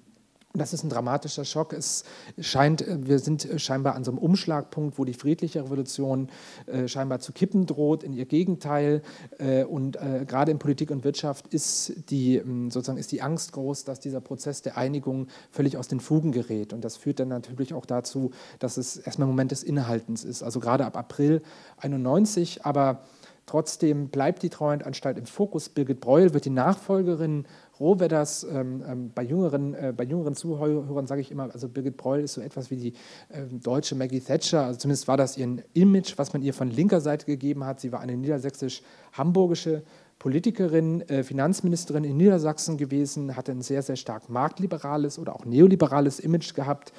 das ist ein dramatischer Schock. Es scheint, wir sind scheinbar an so einem Umschlagpunkt, wo die friedliche Revolution äh, scheinbar zu kippen droht, in ihr Gegenteil. Äh, und äh, gerade in Politik und Wirtschaft ist die, ähm, sozusagen ist die Angst groß, dass dieser Prozess der Einigung völlig aus den Fugen gerät. Und das führt dann natürlich auch dazu, dass es erstmal ein Moment des Innehaltens ist. Also gerade ab April 91, aber Trotzdem bleibt die Treuhandanstalt im Fokus. Birgit Breuel wird die Nachfolgerin Rohwedders, ähm, ähm, bei, jüngeren, äh, bei jüngeren Zuhörern sage ich immer, also Birgit Breul ist so etwas wie die äh, deutsche Maggie Thatcher, also zumindest war das ihr Image, was man ihr von linker Seite gegeben hat. Sie war eine niedersächsisch-hamburgische Politikerin, äh, Finanzministerin in Niedersachsen gewesen, hatte ein sehr, sehr stark marktliberales oder auch neoliberales Image gehabt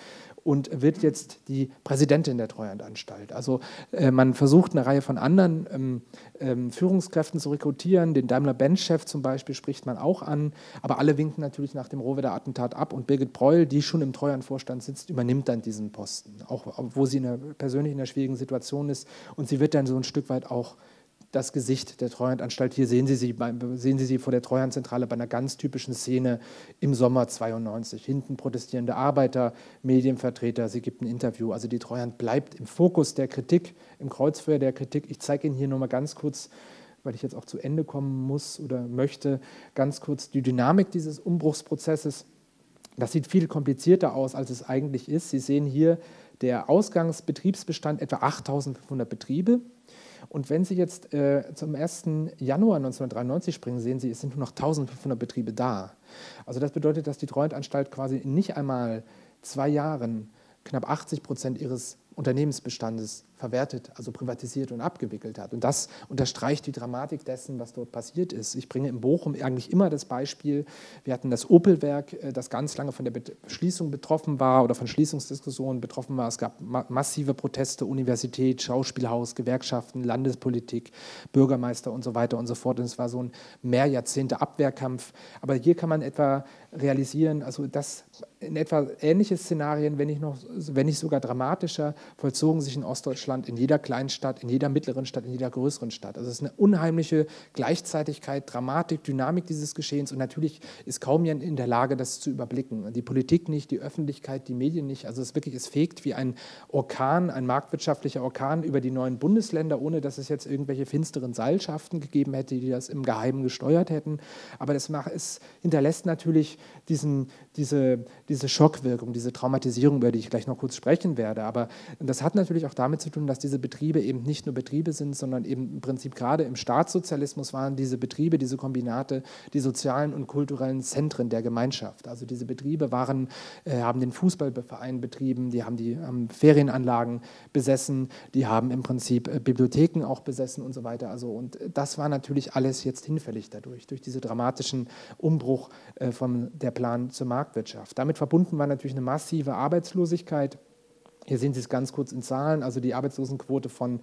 und wird jetzt die Präsidentin der Treuhandanstalt. Also äh, man versucht eine Reihe von anderen ähm, ähm, Führungskräften zu rekrutieren. Den Daimler-Benz-Chef zum Beispiel spricht man auch an, aber alle winken natürlich nach dem Rohwedder-Attentat ab und Birgit Breul, die schon im Treuhandvorstand sitzt, übernimmt dann diesen Posten, auch wo sie in einer, persönlich in einer schwierigen Situation ist und sie wird dann so ein Stück weit auch das Gesicht der Treuhandanstalt. Hier sehen Sie sie, sehen Sie sie vor der Treuhandzentrale bei einer ganz typischen Szene im Sommer 92. Hinten protestierende Arbeiter, Medienvertreter, sie gibt ein Interview. Also die Treuhand bleibt im Fokus der Kritik, im Kreuzfeuer der Kritik. Ich zeige Ihnen hier nochmal ganz kurz, weil ich jetzt auch zu Ende kommen muss oder möchte, ganz kurz die Dynamik dieses Umbruchsprozesses. Das sieht viel komplizierter aus, als es eigentlich ist. Sie sehen hier der Ausgangsbetriebsbestand etwa 8500 Betriebe. Und wenn Sie jetzt äh, zum 1. Januar 1993 springen, sehen Sie, es sind nur noch 1500 Betriebe da. Also das bedeutet, dass die Treuhandanstalt quasi in nicht einmal zwei Jahren knapp 80 Prozent ihres Unternehmensbestandes verwertet, also privatisiert und abgewickelt hat. Und das unterstreicht die Dramatik dessen, was dort passiert ist. Ich bringe in Bochum eigentlich immer das Beispiel, wir hatten das Opelwerk, äh, das ganz lange von der Schließung betroffen war oder von Schließungsdiskussionen betroffen war. Es gab massive Proteste, Universität, Schauspielhaus, Gewerkschaften, Landespolitik, Bürgermeister und so weiter und so fort. Und es war so ein Mehrjahrzehnte Abwehrkampf. Aber hier kann man etwa realisieren, also das in etwa ähnliche Szenarien, wenn nicht, noch, wenn nicht sogar dramatischer, vollzogen sich in Ostdeutschland Deutschland, in jeder kleinen Stadt, in jeder mittleren Stadt, in jeder größeren Stadt. Also es ist eine unheimliche Gleichzeitigkeit, Dramatik, Dynamik dieses Geschehens und natürlich ist kaum jemand in der Lage, das zu überblicken. Die Politik nicht, die Öffentlichkeit, die Medien nicht. Also es wirklich, es fegt wie ein Orkan, ein marktwirtschaftlicher Orkan über die neuen Bundesländer, ohne dass es jetzt irgendwelche finsteren Seilschaften gegeben hätte, die das im Geheimen gesteuert hätten. Aber das macht, es hinterlässt natürlich diesen, diese, diese Schockwirkung, diese Traumatisierung, über die ich gleich noch kurz sprechen werde. Aber das hat natürlich auch damit zu tun, dass diese Betriebe eben nicht nur Betriebe sind, sondern eben im Prinzip gerade im Staatssozialismus waren diese Betriebe, diese Kombinate, die sozialen und kulturellen Zentren der Gemeinschaft. Also diese Betriebe waren, äh, haben den Fußballverein betrieben, die haben die haben Ferienanlagen besessen, die haben im Prinzip äh, Bibliotheken auch besessen und so weiter. Also und das war natürlich alles jetzt hinfällig dadurch, durch diesen dramatischen Umbruch äh, von der Plan zur Marktwirtschaft. Damit verbunden war natürlich eine massive Arbeitslosigkeit. Hier sehen Sie es ganz kurz in Zahlen, also die Arbeitslosenquote von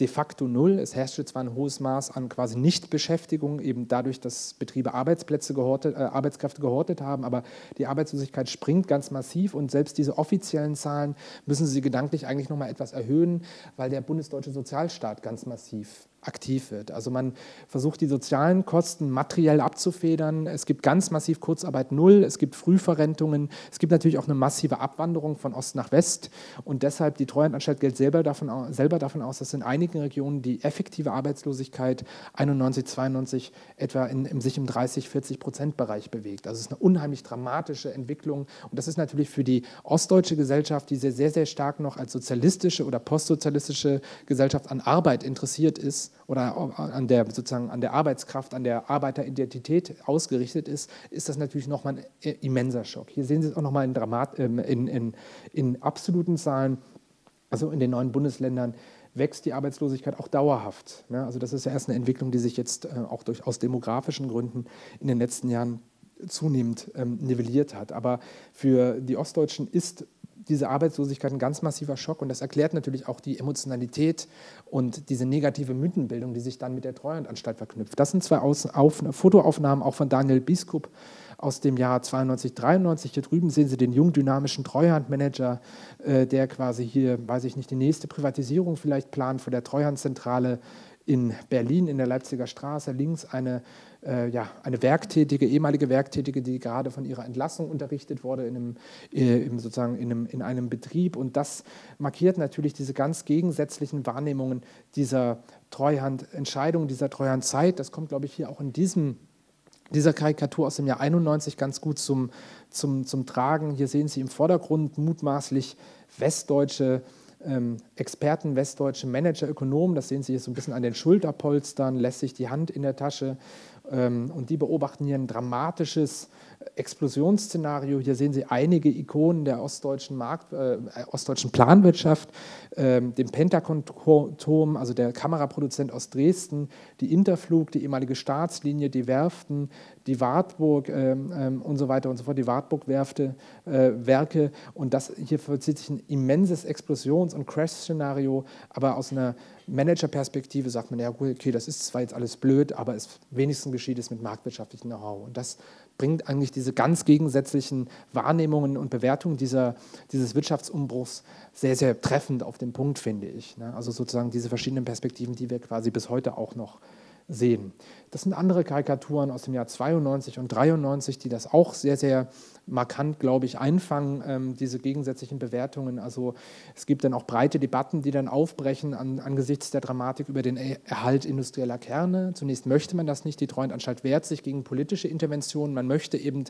de facto null. Es herrschte zwar ein hohes Maß an quasi Nichtbeschäftigung, eben dadurch, dass Betriebe Arbeitsplätze gehortet, äh, Arbeitskräfte gehortet haben, aber die Arbeitslosigkeit springt ganz massiv und selbst diese offiziellen Zahlen müssen Sie gedanklich eigentlich noch mal etwas erhöhen, weil der bundesdeutsche Sozialstaat ganz massiv aktiv wird. Also man versucht die sozialen Kosten materiell abzufedern. Es gibt ganz massiv Kurzarbeit null, es gibt Frühverrentungen, es gibt natürlich auch eine massive Abwanderung von Ost nach West und deshalb die Treuhandanstalt geht selber davon, selber davon aus, dass in einigen Regionen die effektive Arbeitslosigkeit 91, 92 etwa in, in sich im 30, 40 Prozent Bereich bewegt. Also es ist eine unheimlich dramatische Entwicklung und das ist natürlich für die ostdeutsche Gesellschaft, die sehr, sehr, sehr stark noch als sozialistische oder postsozialistische Gesellschaft an Arbeit interessiert ist, oder an der, sozusagen an der Arbeitskraft, an der Arbeiteridentität ausgerichtet ist, ist das natürlich nochmal ein immenser Schock. Hier sehen Sie es auch nochmal in, ähm, in, in, in absoluten Zahlen, also in den neuen Bundesländern wächst die Arbeitslosigkeit auch dauerhaft. also das ist ja erst eine Entwicklung, die sich jetzt äh, auch durch, aus demografischen Gründen in den letzten Jahren zunehmend ähm, nivelliert hat. Aber für die Ostdeutschen ist diese Arbeitslosigkeit ein ganz massiver Schock und das erklärt natürlich auch die Emotionalität und diese negative Mythenbildung, die sich dann mit der Treuhandanstalt verknüpft. Das sind zwei Aus auf, Fotoaufnahmen auch von Daniel Biskup aus dem Jahr 92, 93. Hier drüben sehen Sie den jung dynamischen Treuhandmanager, äh, der quasi hier, weiß ich nicht, die nächste Privatisierung vielleicht plant vor der Treuhandzentrale in Berlin in der Leipziger Straße. Links eine äh, ja, eine Werktätige, ehemalige Werktätige, die gerade von ihrer Entlassung unterrichtet wurde in einem, äh, sozusagen in einem, in einem Betrieb. Und das markiert natürlich diese ganz gegensätzlichen Wahrnehmungen dieser Treuhandentscheidung, dieser Treuhandzeit. Das kommt, glaube ich, hier auch in diesem dieser Karikatur aus dem Jahr 91 ganz gut zum, zum, zum Tragen. Hier sehen Sie im Vordergrund mutmaßlich westdeutsche ähm, Experten, westdeutsche Manager, Ökonomen. Das sehen Sie hier so ein bisschen an den Schulterpolstern, lässt sich die Hand in der Tasche Ähm, und die beobachten hier ein dramatisches Explosionsszenario. Hier sehen Sie einige Ikonen der ostdeutschen, Markt, äh, ostdeutschen Planwirtschaft, äh, den Pentagon-Turm, also der Kameraproduzent aus Dresden, die Interflug, die ehemalige Staatslinie, die Werften, die Wartburg äh, und so weiter und so fort, die Wartburg-Werke. Äh, und das hier vollzieht sich ein immenses Explosions- und Crash-Szenario, aber aus einer Managerperspektive sagt man, ja, okay, das ist zwar jetzt alles blöd, aber es wenigstens geschieht es mit marktwirtschaftlichem Know-how. Und das bringt eigentlich diese ganz gegensätzlichen Wahrnehmungen und Bewertungen dieser, dieses Wirtschaftsumbruchs sehr, sehr treffend auf den Punkt, finde ich. Ne? Also sozusagen diese verschiedenen Perspektiven, die wir quasi bis heute auch noch sehen. Das sind andere Karikaturen aus dem Jahr 92 und 93, die das auch sehr, sehr markant, glaube ich, einfangen, ähm, diese gegensätzlichen Bewertungen. Also es gibt dann auch breite Debatten, die dann aufbrechen an, angesichts der Dramatik über den Erhalt industrieller Kerne. Zunächst möchte man das nicht. Die Treuhandanstalt wehrt sich gegen politische Interventionen. Man möchte eben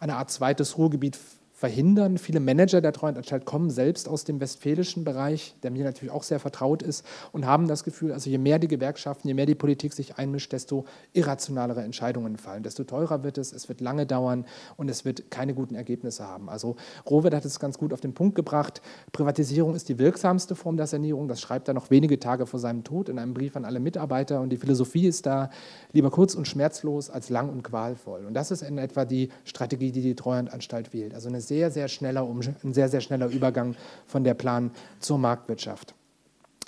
eine Art zweites Ruhrgebiet verhindern. Viele Manager der Treuhandanstalt kommen selbst aus dem westfälischen Bereich, der mir natürlich auch sehr vertraut ist, und haben das Gefühl, also je mehr die Gewerkschaften, je mehr die Politik sich einmischt, desto irrationalere Entscheidungen fallen, desto teurer wird es, es wird lange dauern und es wird keine guten Ergebnisse haben. Also Rohwert hat es ganz gut auf den Punkt gebracht. Privatisierung ist die wirksamste Form der Sanierung. Das schreibt er noch wenige Tage vor seinem Tod in einem Brief an alle Mitarbeiter. Und die Philosophie ist da lieber kurz und schmerzlos als lang und qualvoll. Und das ist in etwa die Strategie, die die Treuhandanstalt wählt. Also eine sehr sehr, sehr schneller, ein sehr, sehr schneller Übergang von der Plan zur Marktwirtschaft.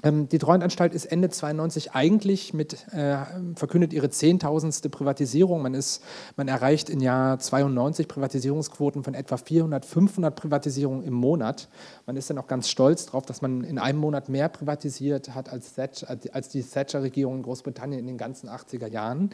Ähm, die Treuhandanstalt ist Ende 92 eigentlich mit, äh, verkündet ihre zehntausendste Privatisierung. Man, ist, man erreicht im Jahr 92 Privatisierungsquoten von etwa 400, 500 Privatisierungen im Monat. Man ist dann auch ganz stolz darauf, dass man in einem Monat mehr privatisiert hat als, Thatcher, als die Thatcher-Regierung in Großbritannien in den ganzen 80er Jahren.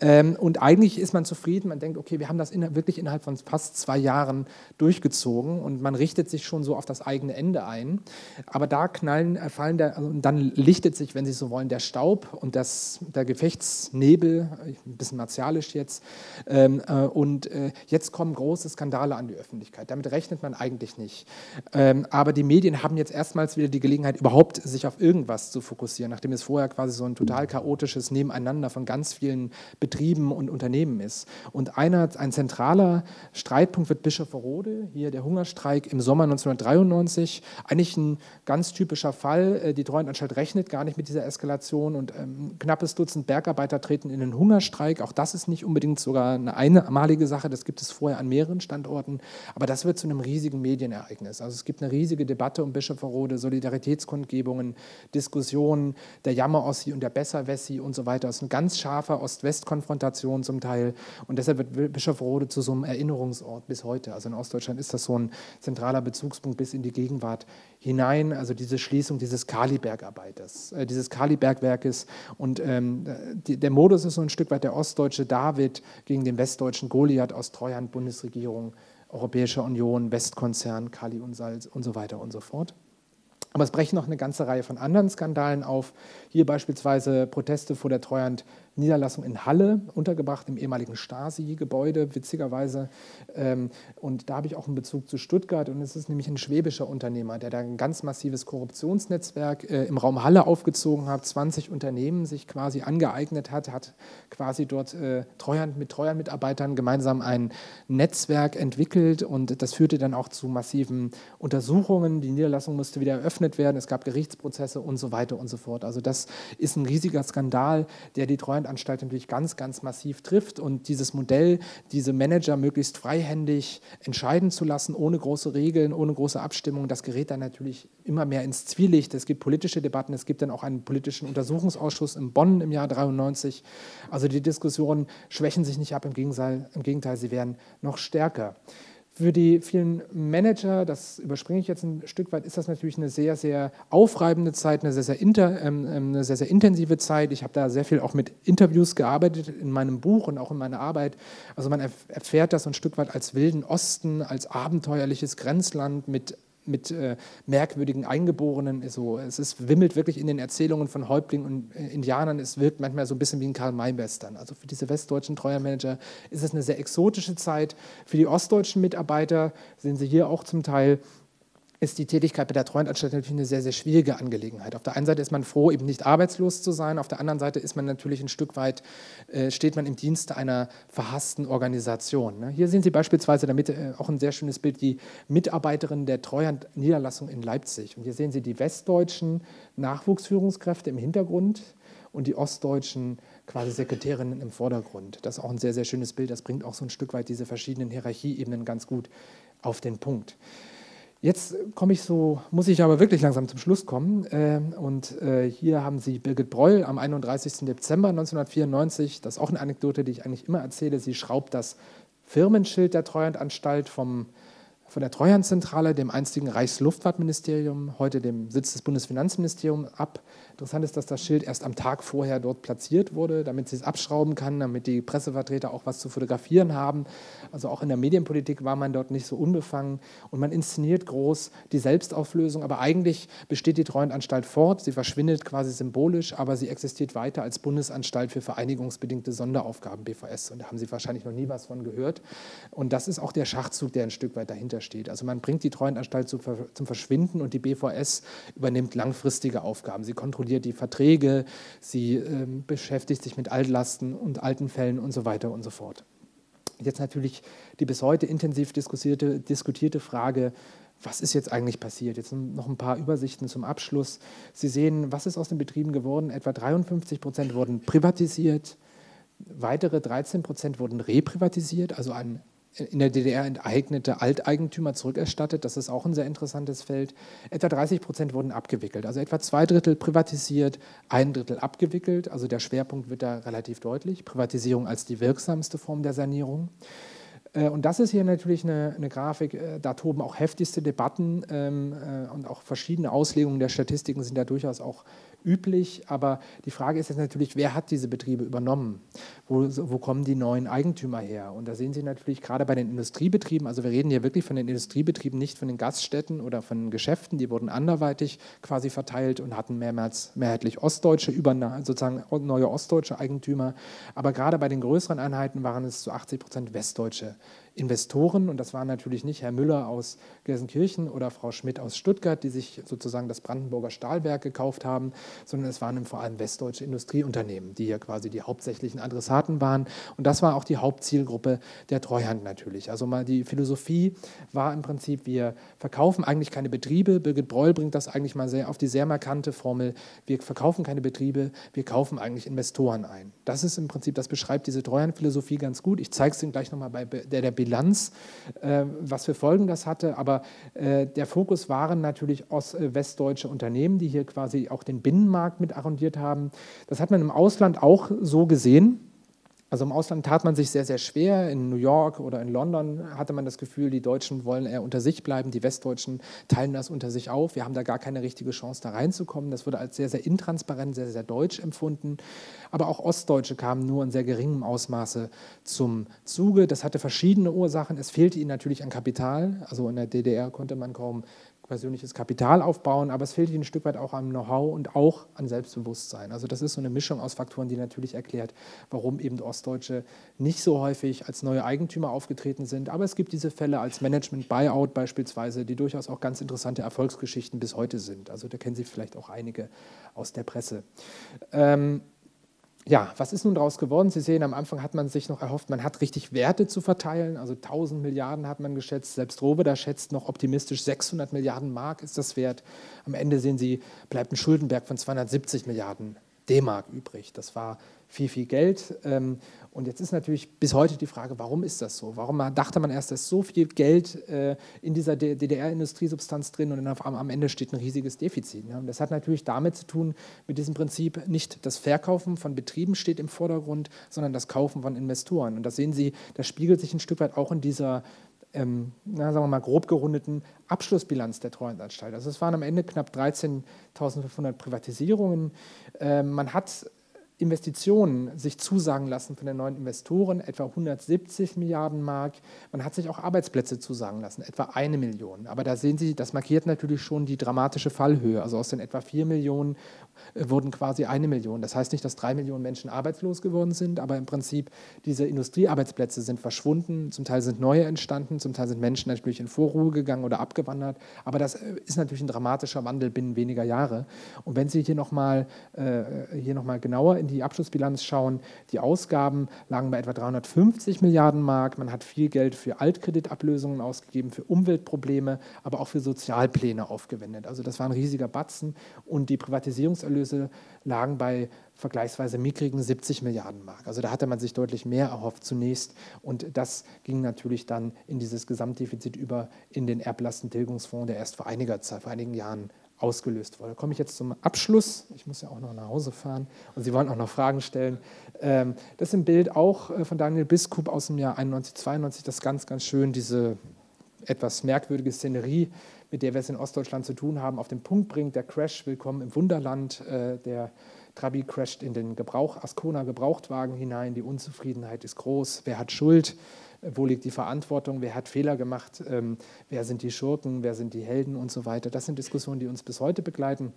Ähm, und eigentlich ist man zufrieden. Man denkt, okay, wir haben das in, wirklich innerhalb von fast zwei Jahren durchgezogen und man richtet sich schon so auf das eigene Ende ein. Aber da knallen, äh, fallen der also, dann lichtet sich, wenn Sie so wollen, der Staub und das, der Gefechtsnebel, ein bisschen martialisch jetzt. Ähm, äh, und äh, jetzt kommen große Skandale an die Öffentlichkeit. Damit rechnet man eigentlich nicht. Ähm, aber die Medien haben jetzt erstmals wieder die Gelegenheit, überhaupt sich auf irgendwas zu fokussieren, nachdem es vorher quasi so ein total chaotisches Nebeneinander von ganz vielen Betrieben und Unternehmen ist. Und einer, ein zentraler Streitpunkt wird Bischofferode, hier der Hungerstreik im Sommer 1993. Eigentlich ein ganz typischer Fall. Die Treuhandanstalt rechnet gar nicht mit dieser Eskalation und ähm, knappes Dutzend Bergarbeiter treten in den Hungerstreik. Auch das ist nicht unbedingt sogar eine einmalige Sache, das gibt es vorher an mehreren Standorten, aber das wird zu einem riesigen Medienereignis. Also es gibt eine riesige Debatte um Bischofferode, Solidaritätskundgebungen, Diskussionen, der Jammer-Ossi und der Besser-Wessi und so weiter. Es ist eine ganz scharfe Ost-West-Konfrontation zum Teil und deshalb wird Bischofferode zu so einem Erinnerungsort bis heute. Also in Ostdeutschland ist das so ein zentraler Bezugspunkt bis in die Gegenwart hinein, also diese Schließung dieses Kalibergarbeites, äh, dieses Kalibergwerkes. Und ähm, die, der Modus ist so ein Stück weit der ostdeutsche David gegen den westdeutschen Goliath aus Treuhand, Bundesregierung, Europäische Union, Westkonzern, Kali und Salz und so weiter und so fort. Aber es brechen noch eine ganze Reihe von anderen Skandalen auf. Hier beispielsweise Proteste vor der Treuhand Niederlassung in Halle, untergebracht im ehemaligen Stasi-Gebäude, witzigerweise. Ähm, und da habe ich auch einen Bezug zu Stuttgart. Und es ist nämlich ein schwäbischer Unternehmer, der da ein ganz massives Korruptionsnetzwerk äh, im Raum Halle aufgezogen hat, 20 Unternehmen sich quasi angeeignet hat, hat quasi dort äh, Treuhand mit Treuhandmitarbeitern gemeinsam ein Netzwerk entwickelt. Und das führte dann auch zu massiven Untersuchungen. Die Niederlassung musste wieder eröffnet werden. Es gab Gerichtsprozesse und so weiter und so fort. Also das ist ein riesiger Skandal, der die Treuhand Anstalt natürlich ganz, ganz massiv trifft. Und dieses Modell, diese Manager möglichst freihändig entscheiden zu lassen, ohne große Regeln, ohne große Abstimmung, das gerät dann natürlich immer mehr ins Zwielicht. Es gibt politische Debatten, es gibt dann auch einen politischen Untersuchungsausschuss in Bonn im Jahr 93. Also die Diskussionen schwächen sich nicht ab, im Gegenteil, im Gegenteil sie werden noch stärker. Für die vielen Manager, das überspringe ich jetzt ein Stück weit, ist das natürlich eine sehr, sehr aufreibende Zeit, eine sehr, sehr, inter, ähm, ähm eine sehr, sehr intensive Zeit. Ich habe da sehr viel auch mit Interviews gearbeitet in meinem Buch und auch in meiner Arbeit. Also man erfährt das ein Stück weit als wilden Osten, als abenteuerliches Grenzland mit mit äh, merkwürdigen Eingeborenen. So, es ist, wimmelt wirklich in den Erzählungen von Häuptlingen und äh, Indianern. Es wirkt manchmal so ein bisschen wie ein Karl-May-Western. Also für diese westdeutschen Treuermanager ist es eine sehr exotische Zeit. Für die ostdeutschen Mitarbeiter sehen Sie hier auch zum Teil ist die Tätigkeit bei der Treuhandanstalt natürlich eine sehr, sehr schwierige Angelegenheit. Auf der einen Seite ist man froh, eben nicht arbeitslos zu sein, auf der anderen Seite ist man natürlich ein Stück weit, äh, steht man im Dienste einer verhassten Organisation. Ne? Hier sehen Sie beispielsweise damit äh, auch ein sehr schönes Bild, die Mitarbeiterin der Treuhand-Niederlassung in Leipzig. Und hier sehen Sie die westdeutschen Nachwuchsführungskräfte im Hintergrund und die ostdeutschen quasi Sekretärinnen im Vordergrund. Das ist auch ein sehr, sehr schönes Bild. Das bringt auch so ein Stück weit diese verschiedenen Hierarchieebenen ganz gut auf den Punkt. Jetzt komme ich so, muss ich aber wirklich langsam zum Schluss kommen. Äh, und äh, hier haben Sie Birgit Breul am 31. Dezember 1994, das ist auch eine Anekdote, die ich eigentlich immer erzähle. Sie schraubt das Firmenschild der Treuhandanstalt vom von der Treuhandzentrale, dem einstigen Reichsluftfahrtministerium, heute dem Sitz des Bundesfinanzministeriums, ab. Interessant ist, dass das Schild erst am Tag vorher dort platziert wurde, damit sie es abschrauben kann, damit die Pressevertreter auch was zu fotografieren haben. Also auch in der Medienpolitik war man dort nicht so unbefangen. Und man inszeniert groß die Selbstauflösung, aber eigentlich besteht die Treuhandanstalt fort. Sie verschwindet quasi symbolisch, aber sie existiert weiter als Bundesanstalt für vereinigungsbedingte Sonderaufgaben, BVS. Und da haben Sie wahrscheinlich noch nie was von gehört. Und das ist auch der Schachzug, der ein Stück weit dahinter steht. Also man bringt die Treuhandanstalt zum Verschwinden und die BVS übernimmt langfristige Aufgaben. Sie kontrolliert die Verträge, sie äh, beschäftigt sich mit Altlasten und alten Fällen und so weiter und so fort. Jetzt natürlich die bis heute intensiv diskutierte, diskutierte Frage, was ist jetzt eigentlich passiert? Jetzt noch ein paar Übersichten zum Abschluss. Sie sehen, was ist aus den Betrieben geworden? Etwa 53 Prozent wurden privatisiert, weitere 13 Prozent wurden reprivatisiert, also an in der DDR enteignete Alteigentümer zurückerstattet. Das ist auch ein sehr interessantes Feld. Etwa 30 Prozent wurden abgewickelt, also etwa zwei Drittel privatisiert, ein Drittel abgewickelt. Also der Schwerpunkt wird da relativ deutlich. Privatisierung als die wirksamste Form der Sanierung. Äh, und das ist hier natürlich eine, eine Grafik, äh, da toben auch heftigste Debatten ähm, äh, und auch verschiedene Auslegungen der Statistiken sind da durchaus auch üblich. Aber die Frage ist jetzt natürlich, wer hat diese Betriebe übernommen? Wo, wo kommen die neuen Eigentümer her? Und da sehen Sie natürlich gerade bei den Industriebetrieben, also wir reden hier wirklich von den Industriebetrieben, nicht von den Gaststätten oder von Geschäften, die wurden anderweitig quasi verteilt und hatten mehrmals mehrheitlich ostdeutsche, sozusagen neue ostdeutsche Eigentümer. Aber gerade bei den größeren Einheiten waren es zu 80 Prozent westdeutsche Investoren, und das waren natürlich nicht Herr Müller aus Gelsenkirchen oder Frau Schmidt aus Stuttgart, die sich sozusagen das Brandenburger Stahlwerk gekauft haben, sondern es waren vor allem westdeutsche Industrieunternehmen, die hier quasi die hauptsächlichen Adressaten waren. Und das war auch die Hauptzielgruppe der Treuhand natürlich. Also mal die Philosophie war im Prinzip, wir verkaufen eigentlich keine Betriebe. Birgit Breul bringt das eigentlich mal sehr auf die sehr markante Formel, wir verkaufen keine Betriebe, wir kaufen eigentlich Investoren ein. Das ist im Prinzip, das beschreibt diese Treuhandphilosophie ganz gut. Ich zeige es Ihnen gleich nochmal bei der, der Bilanz, äh, was für Folgen das hatte. Aber äh, der Fokus waren natürlich ost, äh, westdeutsche Unternehmen, die hier quasi auch den Binnenmarkt mit arrondiert haben. Das hat man im Ausland auch so gesehen. Also im Ausland tat man sich sehr, sehr schwer. In New York oder in London hatte man das Gefühl, die Deutschen wollen eher unter sich bleiben, die Westdeutschen teilen das unter sich auf. Wir haben da gar keine richtige Chance, da reinzukommen. Das wurde als sehr, sehr intransparent, sehr, sehr deutsch empfunden. Aber auch Ostdeutsche kamen nur in sehr geringem Ausmaße zum Zuge. Das hatte verschiedene Ursachen. Es fehlte ihnen natürlich an Kapital. Also in der DDR konnte man kaum persönliches Kapital aufbauen, aber es fehlt ihnen ein Stück weit auch am Know-how und auch an Selbstbewusstsein. Also das ist so eine Mischung aus Faktoren, die natürlich erklärt, warum eben Ostdeutsche nicht so häufig als neue Eigentümer aufgetreten sind. Aber es gibt diese Fälle als Management-Buyout beispielsweise, die durchaus auch ganz interessante Erfolgsgeschichten bis heute sind. Also da kennen Sie vielleicht auch einige aus der Presse. Ähm, ja, was ist nun daraus geworden? Sie sehen, am Anfang hat man sich noch erhofft, man hat richtig Werte zu verteilen, also 1000 Milliarden hat man geschätzt, selbst Rohwedder schätzt noch optimistisch 600 Milliarden Mark ist das wert. Am Ende sehen Sie, bleibt ein Schuldenberg von 270 Milliarden D-Mark übrig. Das war viel, viel Geld. Ähm, und jetzt ist natürlich bis heute die Frage, warum ist das so? Warum dachte man erst, da ist so viel Geld äh, in dieser DDR-Industriesubstanz drin und am Ende steht ein riesiges Defizit. Das hat natürlich damit zu tun, mit diesem Prinzip, nicht das Verkaufen von Betrieben steht im Vordergrund, sondern das Kaufen von Investoren. Und das sehen Sie, das spiegelt sich ein Stück weit auch in dieser ähm, na, sagen wir mal, grob gerundeten Abschlussbilanz der Treuhandanstalt. Also es waren am Ende knapp 13.500 Privatisierungen. Ähm, man hat Investitionen sich zusagen lassen von den neuen Investoren, etwa 170 Milliarden Mark. Man hat sich auch Arbeitsplätze zusagen lassen, etwa eine Million. Aber da sehen Sie, das markiert natürlich schon die dramatische Fallhöhe. Also aus den etwa vier Millionen äh, wurden quasi eine Million. Das heißt nicht, dass drei Millionen Menschen arbeitslos geworden sind, aber im Prinzip diese Industriearbeitsplätze sind verschwunden. Zum Teil sind neue entstanden, zum Teil sind Menschen natürlich in Vorruhe gegangen oder abgewandert. Aber das äh, ist natürlich ein dramatischer Wandel binnen weniger Jahre. Und wenn Sie hier nochmal äh, noch genauer in die Abschlussbilanz schauen, die Ausgaben lagen bei etwa 350 Milliarden Mark. Man hat viel Geld für Altkreditablösungen ausgegeben, für Umweltprobleme, aber auch für Sozialpläne aufgewendet. Also das war ein riesiger Batzen und die Privatisierungserlöse lagen bei vergleichsweise mickrigen 70 Milliarden Mark. Also da hatte man sich deutlich mehr erhofft zunächst und das ging natürlich dann in dieses Gesamtdefizit über in den Erblastentilgungsfonds, der erst vor einiger Zeit, vor einigen Jahren ausgelöst wurde. Da komme ich jetzt zum Abschluss. Ich muss ja auch noch nach Hause fahren und Sie wollen auch noch Fragen stellen. Ähm, das ist ein Bild auch äh, von Daniel Biskup aus dem Jahr 91, 92. Das ganz, ganz schön, diese etwas merkwürdige Szenerie, mit der wir es in Ostdeutschland zu tun haben, auf den Punkt bringt. Der Crash, willkommen im Wunderland. Äh, der Trabi crasht in den Gebrauch, Ascona Gebrauchtwagen hinein. Die Unzufriedenheit ist groß. Wer hat Schuld? Wo liegt die Verantwortung, wer hat Fehler gemacht, ähm, wer sind die Schurken, wer sind die Helden und so weiter. Das sind Diskussionen, die uns bis heute begleiten.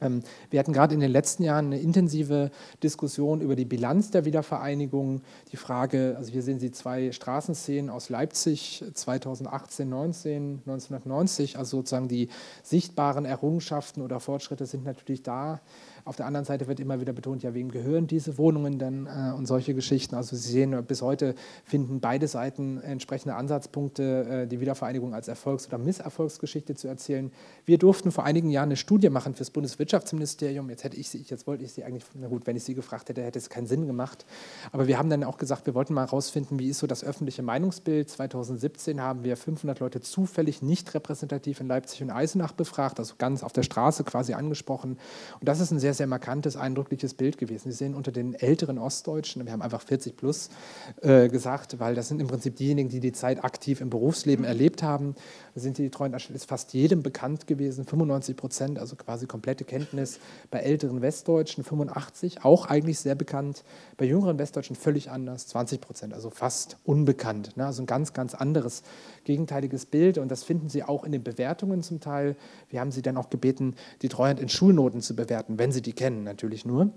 Ähm, wir hatten gerade in den letzten Jahren eine intensive Diskussion über die Bilanz der Wiedervereinigung. Die Frage, also hier sehen Sie zwei Straßenszenen aus Leipzig 2018, 19, 1990. Also sozusagen die sichtbaren Errungenschaften oder Fortschritte sind natürlich da. Auf der anderen Seite wird immer wieder betont, ja, wem gehören diese Wohnungen denn äh, und solche Geschichten. Also Sie sehen, bis heute finden beide Seiten entsprechende Ansatzpunkte, äh, die Wiedervereinigung als Erfolgs- oder Misserfolgsgeschichte zu erzählen. Wir durften vor einigen Jahren eine Studie machen für das Bundeswirtschaftsministerium. Jetzt hätte ich sie, jetzt wollte ich sie eigentlich, na gut, wenn ich sie gefragt hätte, hätte es keinen Sinn gemacht. Aber wir haben dann auch gesagt, wir wollten mal herausfinden, wie ist so das öffentliche Meinungsbild. 2017 haben wir 500 Leute zufällig nicht repräsentativ in Leipzig und Eisenach befragt, also ganz auf der Straße quasi angesprochen. Und das ist ein sehr sehr markantes, eindrückliches Bild gewesen. Sie sehen unter den älteren Ostdeutschen, wir haben einfach 40 plus äh, gesagt, weil das sind im Prinzip diejenigen, die die Zeit aktiv im Berufsleben erlebt haben. Sind die treuen ist fast jedem bekannt gewesen, 95 Prozent, also quasi komplette Kenntnis. Bei älteren Westdeutschen 85, auch eigentlich sehr bekannt. Bei jüngeren Westdeutschen völlig anders, 20 Prozent, also fast unbekannt. Ne? Also ein ganz, ganz anderes, gegenteiliges Bild. Und das finden Sie auch in den Bewertungen zum Teil. Wir haben Sie dann auch gebeten, die Treuhand in Schulnoten zu bewerten, wenn Sie die kennen natürlich nur.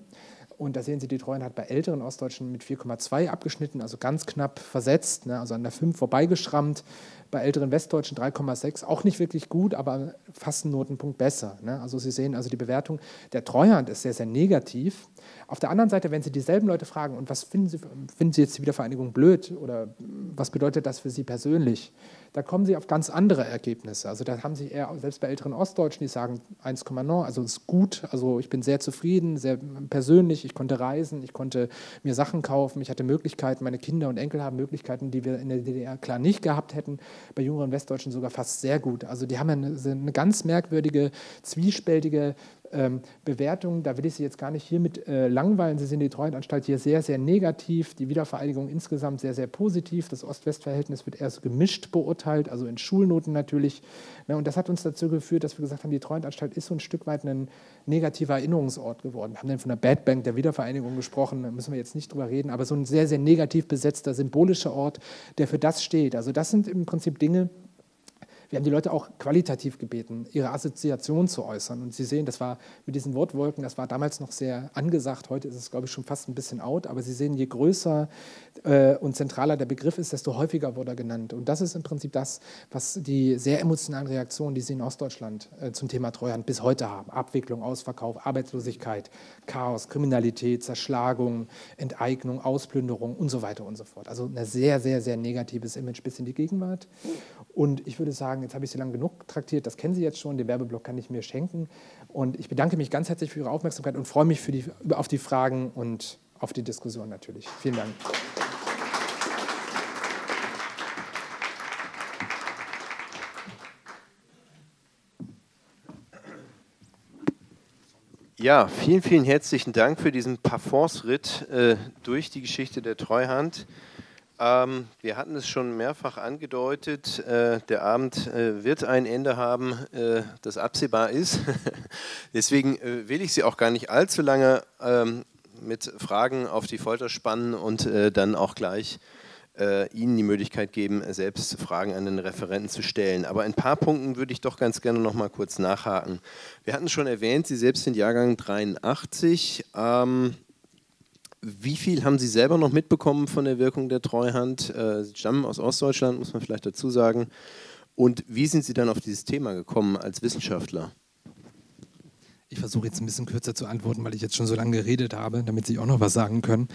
Und da sehen Sie, die Treuhand hat bei älteren Ostdeutschen mit 4,2 abgeschnitten, also ganz knapp versetzt, ne, also an der 5 vorbeigeschrammt bei älteren Westdeutschen 3,6, auch nicht wirklich gut, aber fast einen Notenpunkt besser. Ne? Also Sie sehen, also die Bewertung der Treuhand ist sehr, sehr negativ. Auf der anderen Seite, wenn Sie dieselben Leute fragen, und was finden Sie, finden Sie jetzt die Wiedervereinigung blöd oder was bedeutet das für Sie persönlich, da kommen Sie auf ganz andere Ergebnisse. Also da haben Sie eher, selbst bei älteren Ostdeutschen, die sagen 1,9, also ist gut, also ich bin sehr zufrieden, sehr persönlich, ich konnte reisen, ich konnte mir Sachen kaufen, ich hatte Möglichkeiten, meine Kinder und Enkel haben Möglichkeiten, die wir in der DDR klar nicht gehabt hätten bei jüngeren Westdeutschen sogar fast sehr gut. Also die haben eine, eine ganz merkwürdige, zwiespältige ähm, Bewertung, da will ich Sie jetzt gar nicht hiermit äh, langweilen. Sie sehen die Treuhandanstalt hier sehr, sehr negativ, die Wiedervereinigung insgesamt sehr, sehr positiv. Das Ost-West-Verhältnis wird eher so gemischt beurteilt, also in Schulnoten natürlich. Ne, und das hat uns dazu geführt, dass wir gesagt haben, die Treuhandanstalt ist so ein Stück weit ein negativer Erinnerungsort geworden. Wir haben dann von der Bad Bank der Wiedervereinigung gesprochen, da müssen wir jetzt nicht drüber reden, aber so ein sehr, sehr negativ besetzter, symbolischer Ort, der für das steht. Also das sind im Prinzip Dinge, wir haben die Leute auch qualitativ gebeten, ihre Assoziation zu äußern. Und Sie sehen, das war mit diesen Wortwolken, das war damals noch sehr angesagt. Heute ist es, glaube ich, schon fast ein bisschen out. Aber Sie sehen, je größer äh, und zentraler der Begriff ist, desto häufiger wurde er genannt. Und das ist im Prinzip das, was die sehr emotionalen Reaktionen, die Sie in Ostdeutschland äh, zum Thema Treuhand bis heute haben. Abwicklung, Ausverkauf, Arbeitslosigkeit, Chaos, Kriminalität, Zerschlagung, Enteignung, Ausplünderung und so weiter und so fort. Also ein sehr, sehr, sehr negatives Image bis in die Gegenwart. Und ich würde sagen, jetzt habe ich Sie lang genug traktiert, das kennen Sie jetzt schon, den Werbeblock kann ich mir schenken. Und ich bedanke mich ganz herzlich für Ihre Aufmerksamkeit und freue mich die, auf die Fragen und auf die Diskussion natürlich. Vielen Dank. Ja, vielen, vielen herzlichen Dank für diesen Parforce-Ritt äh, durch die Geschichte der Treuhand. Ähm, wir hatten es schon mehrfach angedeutet, äh, der Abend äh, wird ein Ende haben, äh, das absehbar ist. Deswegen äh, will ich Sie auch gar nicht allzu lange ähm, mit Fragen auf die Folter spannen und äh, dann auch gleich äh, Ihnen die Möglichkeit geben, selbst Fragen an den Referenten zu stellen. Aber ein paar Punkten würde ich doch ganz gerne noch mal kurz nachhaken. Wir hatten schon erwähnt, Sie selbst sind Jahrgang 83. Ähm, wie viel haben Sie selber noch mitbekommen von der Wirkung der Treuhand? Äh, Sie stammen aus Ostdeutschland, muss man vielleicht dazu sagen. Und wie sind Sie dann auf dieses Thema gekommen als Wissenschaftler? Ich versuche jetzt ein bisschen kürzer zu antworten, weil ich jetzt schon so lange geredet habe, damit Sie auch noch was sagen können.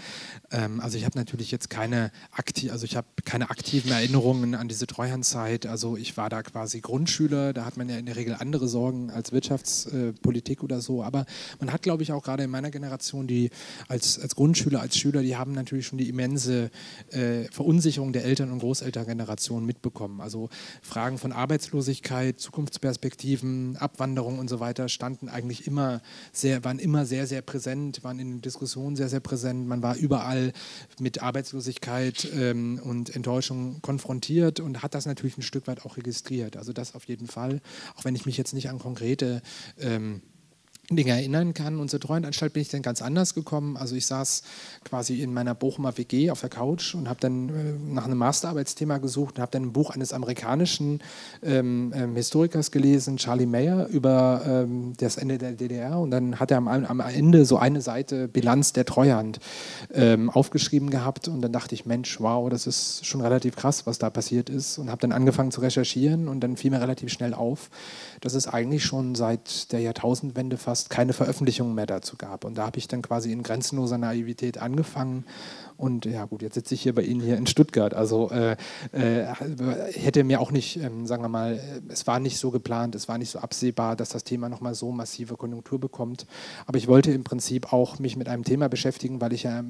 Ähm, also ich habe natürlich jetzt keine, akti also ich keine aktiven Erinnerungen an diese Treuhandzeit. Also ich war da quasi Grundschüler, da hat man ja in der Regel andere Sorgen als Wirtschaftspolitik äh, oder so. Aber man hat, glaube ich, auch gerade in meiner Generation, die als, als Grundschüler, als Schüler, die haben natürlich schon die immense äh, Verunsicherung der Eltern- und Großelterngeneration mitbekommen. Also Fragen von Arbeitslosigkeit, Zukunftsperspektiven, Abwanderung und so weiter standen eigentlich immer sehr, waren immer sehr, sehr präsent, waren in Diskussionen sehr, sehr präsent. Man war überall mit Arbeitslosigkeit ähm, und Enttäuschung konfrontiert und hat das natürlich ein Stück weit auch registriert. Also das auf jeden Fall, auch wenn ich mich jetzt nicht an konkrete ähm, Dinge erinnern kann. Und zur Treuhandanstalt bin ich dann ganz anders gekommen. Also ich saß quasi in meiner Bochumer WG auf der Couch und habe dann äh, nach einem Masterarbeitsthema gesucht und habe dann ein Buch eines amerikanischen ähm, ähm, Historikers gelesen, Charlie Mayer, über ähm, das Ende der DDR. Und dann hat er am, am Ende so eine Seite Bilanz der Treuhand ähm, aufgeschrieben gehabt. Und dann dachte ich, Mensch, wow, das ist schon relativ krass, was da passiert ist. Und habe dann angefangen zu recherchieren und dann fiel mir relativ schnell auf, dass es eigentlich schon seit der Jahrtausendwende fast fast keine Veröffentlichungen mehr dazu gab. Und da habe ich dann quasi in grenzenloser Naivität angefangen. Und ja gut, jetzt sitze ich hier bei Ihnen hier in Stuttgart. Also äh, äh, hätte mir auch nicht, ähm, sagen wir mal, es war nicht so geplant, es war nicht so absehbar, dass das Thema nochmal so massive Konjunktur bekommt. Aber ich wollte im Prinzip auch mich mit einem Thema beschäftigen, weil ich ja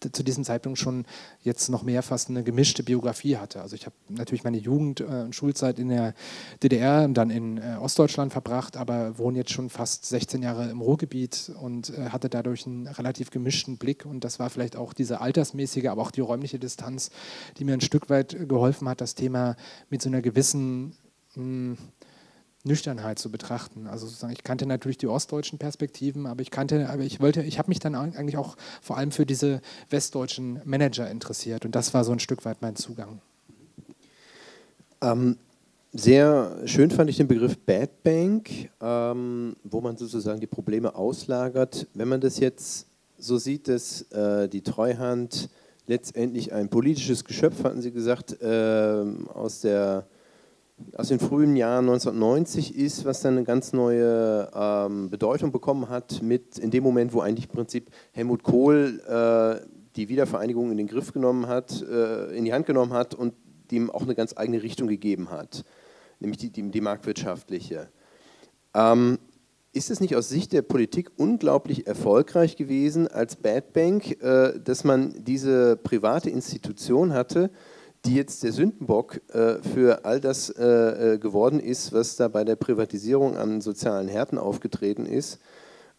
zu diesem Zeitpunkt schon jetzt noch mehr fast eine gemischte Biografie hatte. Also ich habe natürlich meine Jugend äh, und Schulzeit in der DDR und dann in äh, Ostdeutschland verbracht, aber wohne jetzt schon fast 16 Jahre im Ruhrgebiet und äh, hatte dadurch einen relativ gemischten Blick und das war vielleicht auch diese altersmäßige, aber auch die räumliche Distanz, die mir ein Stück weit geholfen hat, das Thema mit so einer gewissen hm, Nüchternheit zu betrachten. Also sozusagen, ich kannte natürlich die ostdeutschen Perspektiven, aber ich kannte, aber ich wollte, ich habe mich dann eigentlich auch vor allem für diese westdeutschen Manager interessiert und das war so ein Stück weit mein Zugang. Ähm, sehr schön fand ich den Begriff Bad Bank, ähm, wo man sozusagen die Probleme auslagert. Wenn man das jetzt so sieht, dass äh, die Treuhand letztendlich ein politisches Geschöpf, hatten Sie gesagt, äh, aus der aus den frühen Jahren 1990 ist, was dann eine ganz neue ähm, Bedeutung bekommen hat, mit in dem Moment, wo eigentlich im Prinzip Helmut Kohl äh, die Wiedervereinigung in den Griff genommen hat, äh, in die Hand genommen hat und dem auch eine ganz eigene Richtung gegeben hat, nämlich die, die, die marktwirtschaftliche. Ähm, ist es nicht aus Sicht der Politik unglaublich erfolgreich gewesen als Bad Bank, äh, dass man diese private Institution hatte, die jetzt der Sündenbock äh, für all das äh, äh, geworden ist, was da bei der Privatisierung an sozialen Härten aufgetreten ist.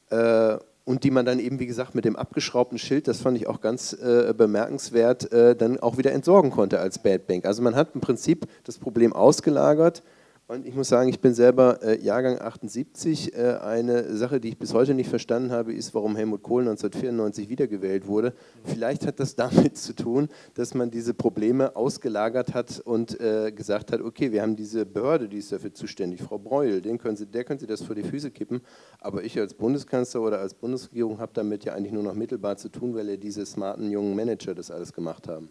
Äh, und die man dann eben, wie gesagt, mit dem abgeschraubten Schild, das fand ich auch ganz äh, bemerkenswert, äh, dann auch wieder entsorgen konnte als Bad Bank. Also man hat im Prinzip das Problem ausgelagert und ich muss sagen, ich bin selber äh, Jahrgang 78. Äh, eine Sache, die ich bis heute nicht verstanden habe, ist, warum Helmut Kohl 1994 wiedergewählt wurde. Vielleicht hat das damit zu tun, dass man diese Probleme ausgelagert hat und äh, gesagt hat, okay, wir haben diese Behörde, die ist dafür zuständig, Frau Breuel, den können Sie, der können Sie das vor die Füße kippen. Aber ich als Bundeskanzler oder als Bundesregierung habe damit ja eigentlich nur noch mittelbar zu tun, weil ja diese smarten jungen Manager das alles gemacht haben.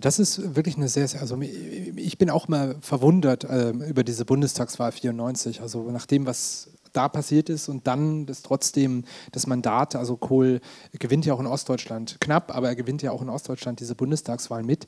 Das ist wirklich eine sehr, sehr, also ich bin auch mal verwundert äh, über diese Bundestagswahl 94. Also nach dem, was da passiert ist und dann das trotzdem das Mandat, also Kohl gewinnt ja auch in Ostdeutschland knapp, aber er gewinnt ja auch in Ostdeutschland diese Bundestagswahl mit.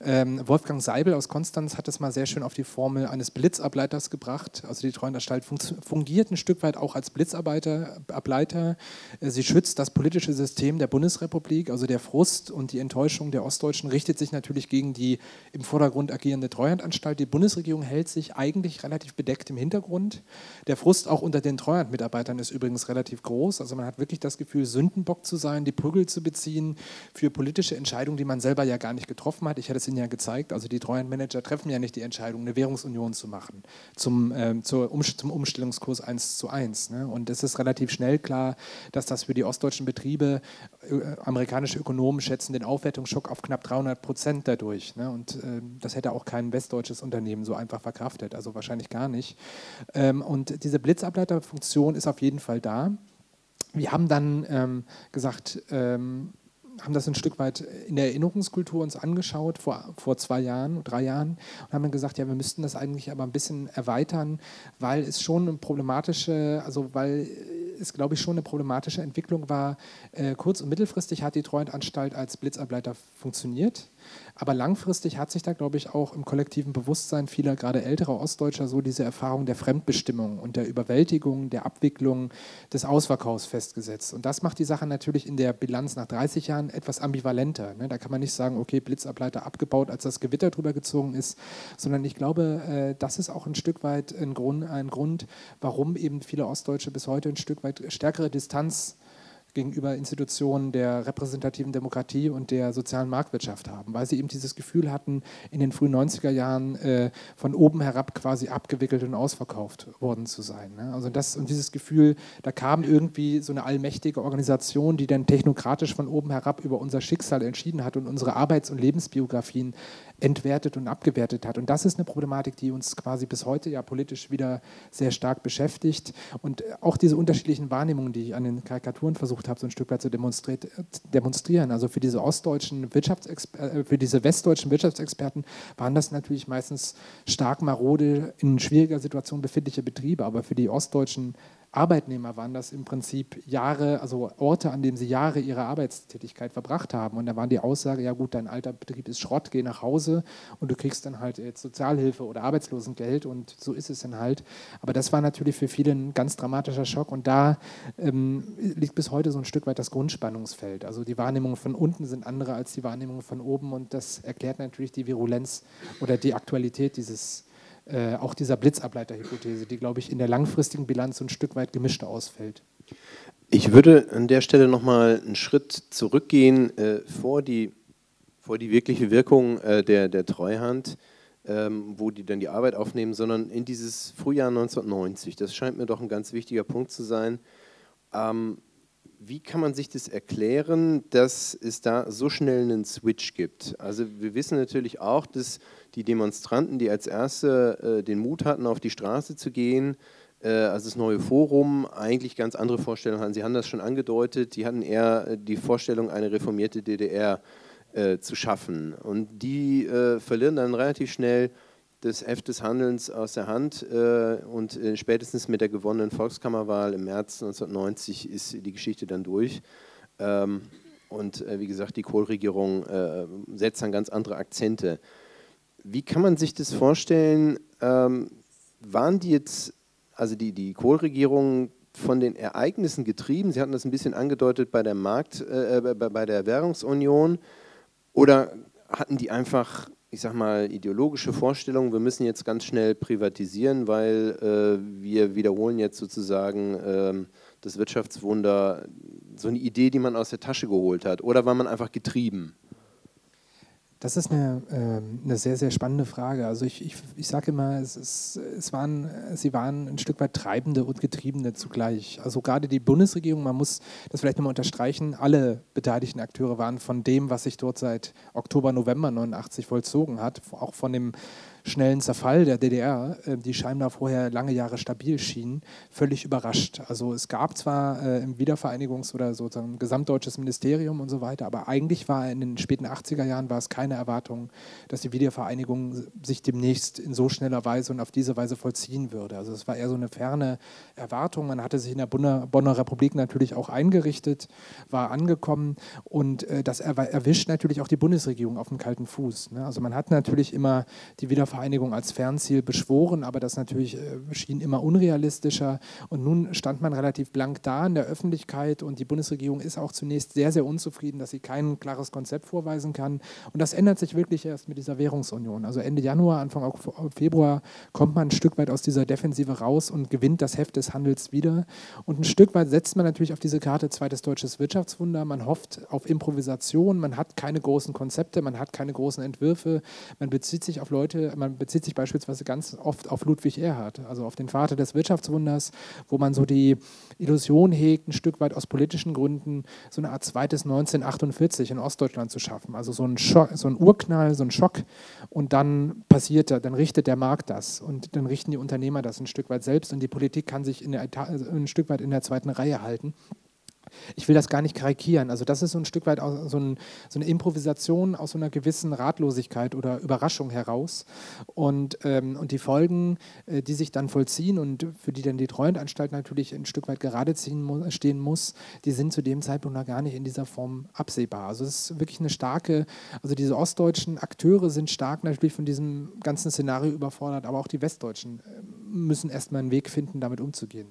Ähm, Wolfgang Seibel aus Konstanz hat es mal sehr schön auf die Formel eines Blitzableiters gebracht. Also die Treuhandanstalt fungiert ein Stück weit auch als Blitzableiter. Ableiter. Sie schützt das politische System der Bundesrepublik, also der Frust und die Enttäuschung der Ostdeutschen richtet sich natürlich gegen die im Vordergrund agierende Treuhandanstalt. Die Bundesregierung hält sich eigentlich relativ bedeckt im Hintergrund. Der Frust auch unter den Treuhandmitarbeitern ist übrigens relativ groß. Also man hat wirklich das Gefühl, Sündenbock zu sein, die Prügel zu beziehen für politische Entscheidungen, die man selber ja gar nicht getroffen hat. Ich hatte es Ihnen ja gezeigt. Also die Treuhandmanager treffen ja nicht die Entscheidung, eine Währungsunion zu machen zum, äh, um, zum Umstellungskurs 1 zu 1. Ne? Und es ist relativ schnell klar, dass das für die ostdeutschen Betriebe, äh, amerikanische Ökonomen schätzen den Aufwertungsschock auf knapp 300 Prozent dadurch. Ne? Und äh, das hätte auch kein westdeutsches Unternehmen so einfach verkraftet. Also wahrscheinlich gar nicht. Ähm, und diese Blitzableiterfunktion ist auf jeden Fall da. Wir haben dann ähm, gesagt, ähm, haben das ein Stück weit in der Erinnerungskultur uns angeschaut, vor, vor zwei Jahren, drei Jahren, und haben dann gesagt, ja, wir müssten das eigentlich aber ein bisschen erweitern, weil es schon eine problematische, also weil es, glaube ich, schon eine problematische Entwicklung war. Äh, kurz- und mittelfristig hat die Treuhandanstalt als Blitzableiter funktioniert. Aber langfristig hat sich da, glaube ich, auch im kollektiven Bewusstsein vieler, gerade älterer Ostdeutscher, so diese Erfahrung der Fremdbestimmung und der Überwältigung, der Abwicklung des Ausverkaufs festgesetzt. Und das macht die Sache natürlich in der Bilanz nach 30 Jahren etwas ambivalenter. Ne? Da kann man nicht sagen, okay, Blitzableiter abgebaut, als das Gewitter drüber gezogen ist, sondern ich glaube, äh, das ist auch ein Stück weit ein Grund, ein Grund, warum eben viele Ostdeutsche bis heute ein Stück weit stärkere Distanz gegenüber Institutionen der repräsentativen Demokratie und der sozialen Marktwirtschaft haben, weil sie eben dieses Gefühl hatten, in den frühen 90er Jahren äh, von oben herab quasi abgewickelt und ausverkauft worden zu sein. Ne? Also das und dieses Gefühl, da kam irgendwie so eine allmächtige Organisation, die dann technokratisch von oben herab über unser Schicksal entschieden hat und unsere Arbeits- und Lebensbiografien entwertet und abgewertet hat. Und das ist eine Problematik, die uns quasi bis heute ja politisch wieder sehr stark beschäftigt. Und auch diese unterschiedlichen Wahrnehmungen, die ich an den Karikaturen versucht habe, so ein Stück weit zu demonstrieren. Also für diese ostdeutschen Wirtschaftsexperten, äh, für diese westdeutschen Wirtschaftsexperten waren das natürlich meistens stark marode, in schwieriger Situation befindliche Betriebe. Aber für die ostdeutschen Arbeitnehmer waren das im Prinzip Jahre, also Orte, an denen sie Jahre ihrer Arbeitstätigkeit verbracht haben. Und da war die Aussage, ja gut, dein alter Betrieb ist Schrott, geh nach Hause und du kriegst dann halt jetzt Sozialhilfe oder Arbeitslosengeld und so ist es dann halt. Aber das war natürlich für viele ein ganz dramatischer Schock und da ähm, liegt bis heute so ein Stück weit das Grundspannungsfeld. Also die Wahrnehmungen von unten sind andere als die Wahrnehmungen von oben und das erklärt natürlich die Virulenz oder die Aktualität dieses äh, auch dieser Blitzableiterhypothese, die, glaube ich, in der langfristigen Bilanz ein Stück weit gemischt ausfällt. Ich würde an der Stelle nochmal einen Schritt zurückgehen äh, vor, die, vor die wirkliche Wirkung äh, der, der Treuhand, ähm, wo die dann die Arbeit aufnehmen, sondern in dieses Frühjahr 1990. Das scheint mir doch ein ganz wichtiger Punkt zu sein. Ähm, wie kann man sich das erklären, dass es da so schnell einen Switch gibt? Also wir wissen natürlich auch, dass die Demonstranten, die als Erste äh, den Mut hatten, auf die Straße zu gehen, äh, also das neue Forum, eigentlich ganz andere Vorstellungen hatten. Sie haben das schon angedeutet, die hatten eher äh, die Vorstellung, eine reformierte DDR äh, zu schaffen. Und die äh, verlieren dann relativ schnell das Heft des Handelns aus der Hand äh, und spätestens mit der gewonnenen Volkskammerwahl im März 1990 ist die Geschichte dann durch. Ähm, und wie gesagt, die Kohl-Regierung setzt dann ganz andere Akzente. Wie kann man sich das vorstellen? Ähm, waren die jetzt, also die, die Kohl-Regierung von den Ereignissen getrieben? Sie hatten das ein bisschen angedeutet bei der Markt, äh, äh, bei der Währungsunion. Oder hatten die einfach ich sag mal, ideologische Vorstellung, wir müssen jetzt ganz schnell privatisieren, weil äh, wir wiederholen jetzt sozusagen äh, das Wirtschaftswunder, so eine Idee, die man aus der Tasche geholt hat? Oder war man einfach getrieben? Das ist eine, äh, eine sehr, sehr spannende Frage. Also ich, ich, ich sage immer, es, ist, es waren, sie waren ein Stück weit Treibende und Getriebene zugleich. Also gerade die Bundesregierung, man muss das vielleicht nochmal unterstreichen, alle beteiligten Akteure waren von dem, was sich dort seit Oktober, November 89 vollzogen hat, auch von dem schnellen Zerfall der DDR, äh, die scheinbar vorher lange Jahre stabil schien, völlig überrascht. Also es gab zwar äh, im Wiedervereinigungs- oder sozusagen gesamtdeutsches Ministerium und so weiter, aber eigentlich war in den späten 80er Jahren war es keine Erwartung, dass die Wiedervereinigung sich demnächst in so schneller Weise und auf diese Weise vollziehen würde. Also es war eher so eine ferne Erwartung. Man hatte sich in der Bonner, Bonner Republik natürlich auch eingerichtet, war angekommen und äh, das erwischt natürlich auch die Bundesregierung auf dem kalten Fuß. Ne? Also man hat natürlich immer die Wiedervereinigung Wiedervereinigung als Fernziel beschworen, aber das natürlich äh, schien immer unrealistischer. Und nun stand man relativ blank da in der Öffentlichkeit und die Bundesregierung ist auch zunächst sehr, sehr unzufrieden, dass sie kein klares Konzept vorweisen kann. Und das ändert sich wirklich erst mit dieser Währungsunion. Also Ende Januar, Anfang Februar kommt man ein Stück weit aus dieser Defensive raus und gewinnt das Heft des Handels wieder. Und ein Stück weit setzt man natürlich auf diese Karte zweites deutsches Wirtschaftswunder. Man hofft auf Improvisation, man hat keine großen Konzepte, man hat keine großen Entwürfe, man bezieht sich auf Leute, man bezieht sich beispielsweise ganz oft auf Ludwig Erhard, also auf den Vater des Wirtschaftswunders, wo man so die Illusion hegt, ein Stück weit aus politischen Gründen so eine Art zweites 1948 in Ostdeutschland zu schaffen. Also so ein, Schock, so ein Urknall, so ein Schock. Und dann passiert er, dann richtet der Markt das. Und dann richten die Unternehmer das ein Stück weit selbst. Und die Politik kann sich der, ein Stück weit in der zweiten Reihe halten ich will das gar nicht karikieren. Also das ist so ein Stück weit so, ein, so, eine Improvisation aus so einer gewissen Ratlosigkeit oder Überraschung heraus. Und, ähm, und die Folgen, äh, die sich dann vollziehen und für die dann die Treuhandanstalt natürlich ein Stück weit gerade mu stehen muss, die sind zu dem Zeitpunkt noch gar nicht in dieser Form absehbar. Also es ist wirklich eine starke, also diese ostdeutschen Akteure sind stark natürlich von diesem ganzen Szenario überfordert, aber auch die westdeutschen äh, müssen erstmal einen Weg finden, damit umzugehen.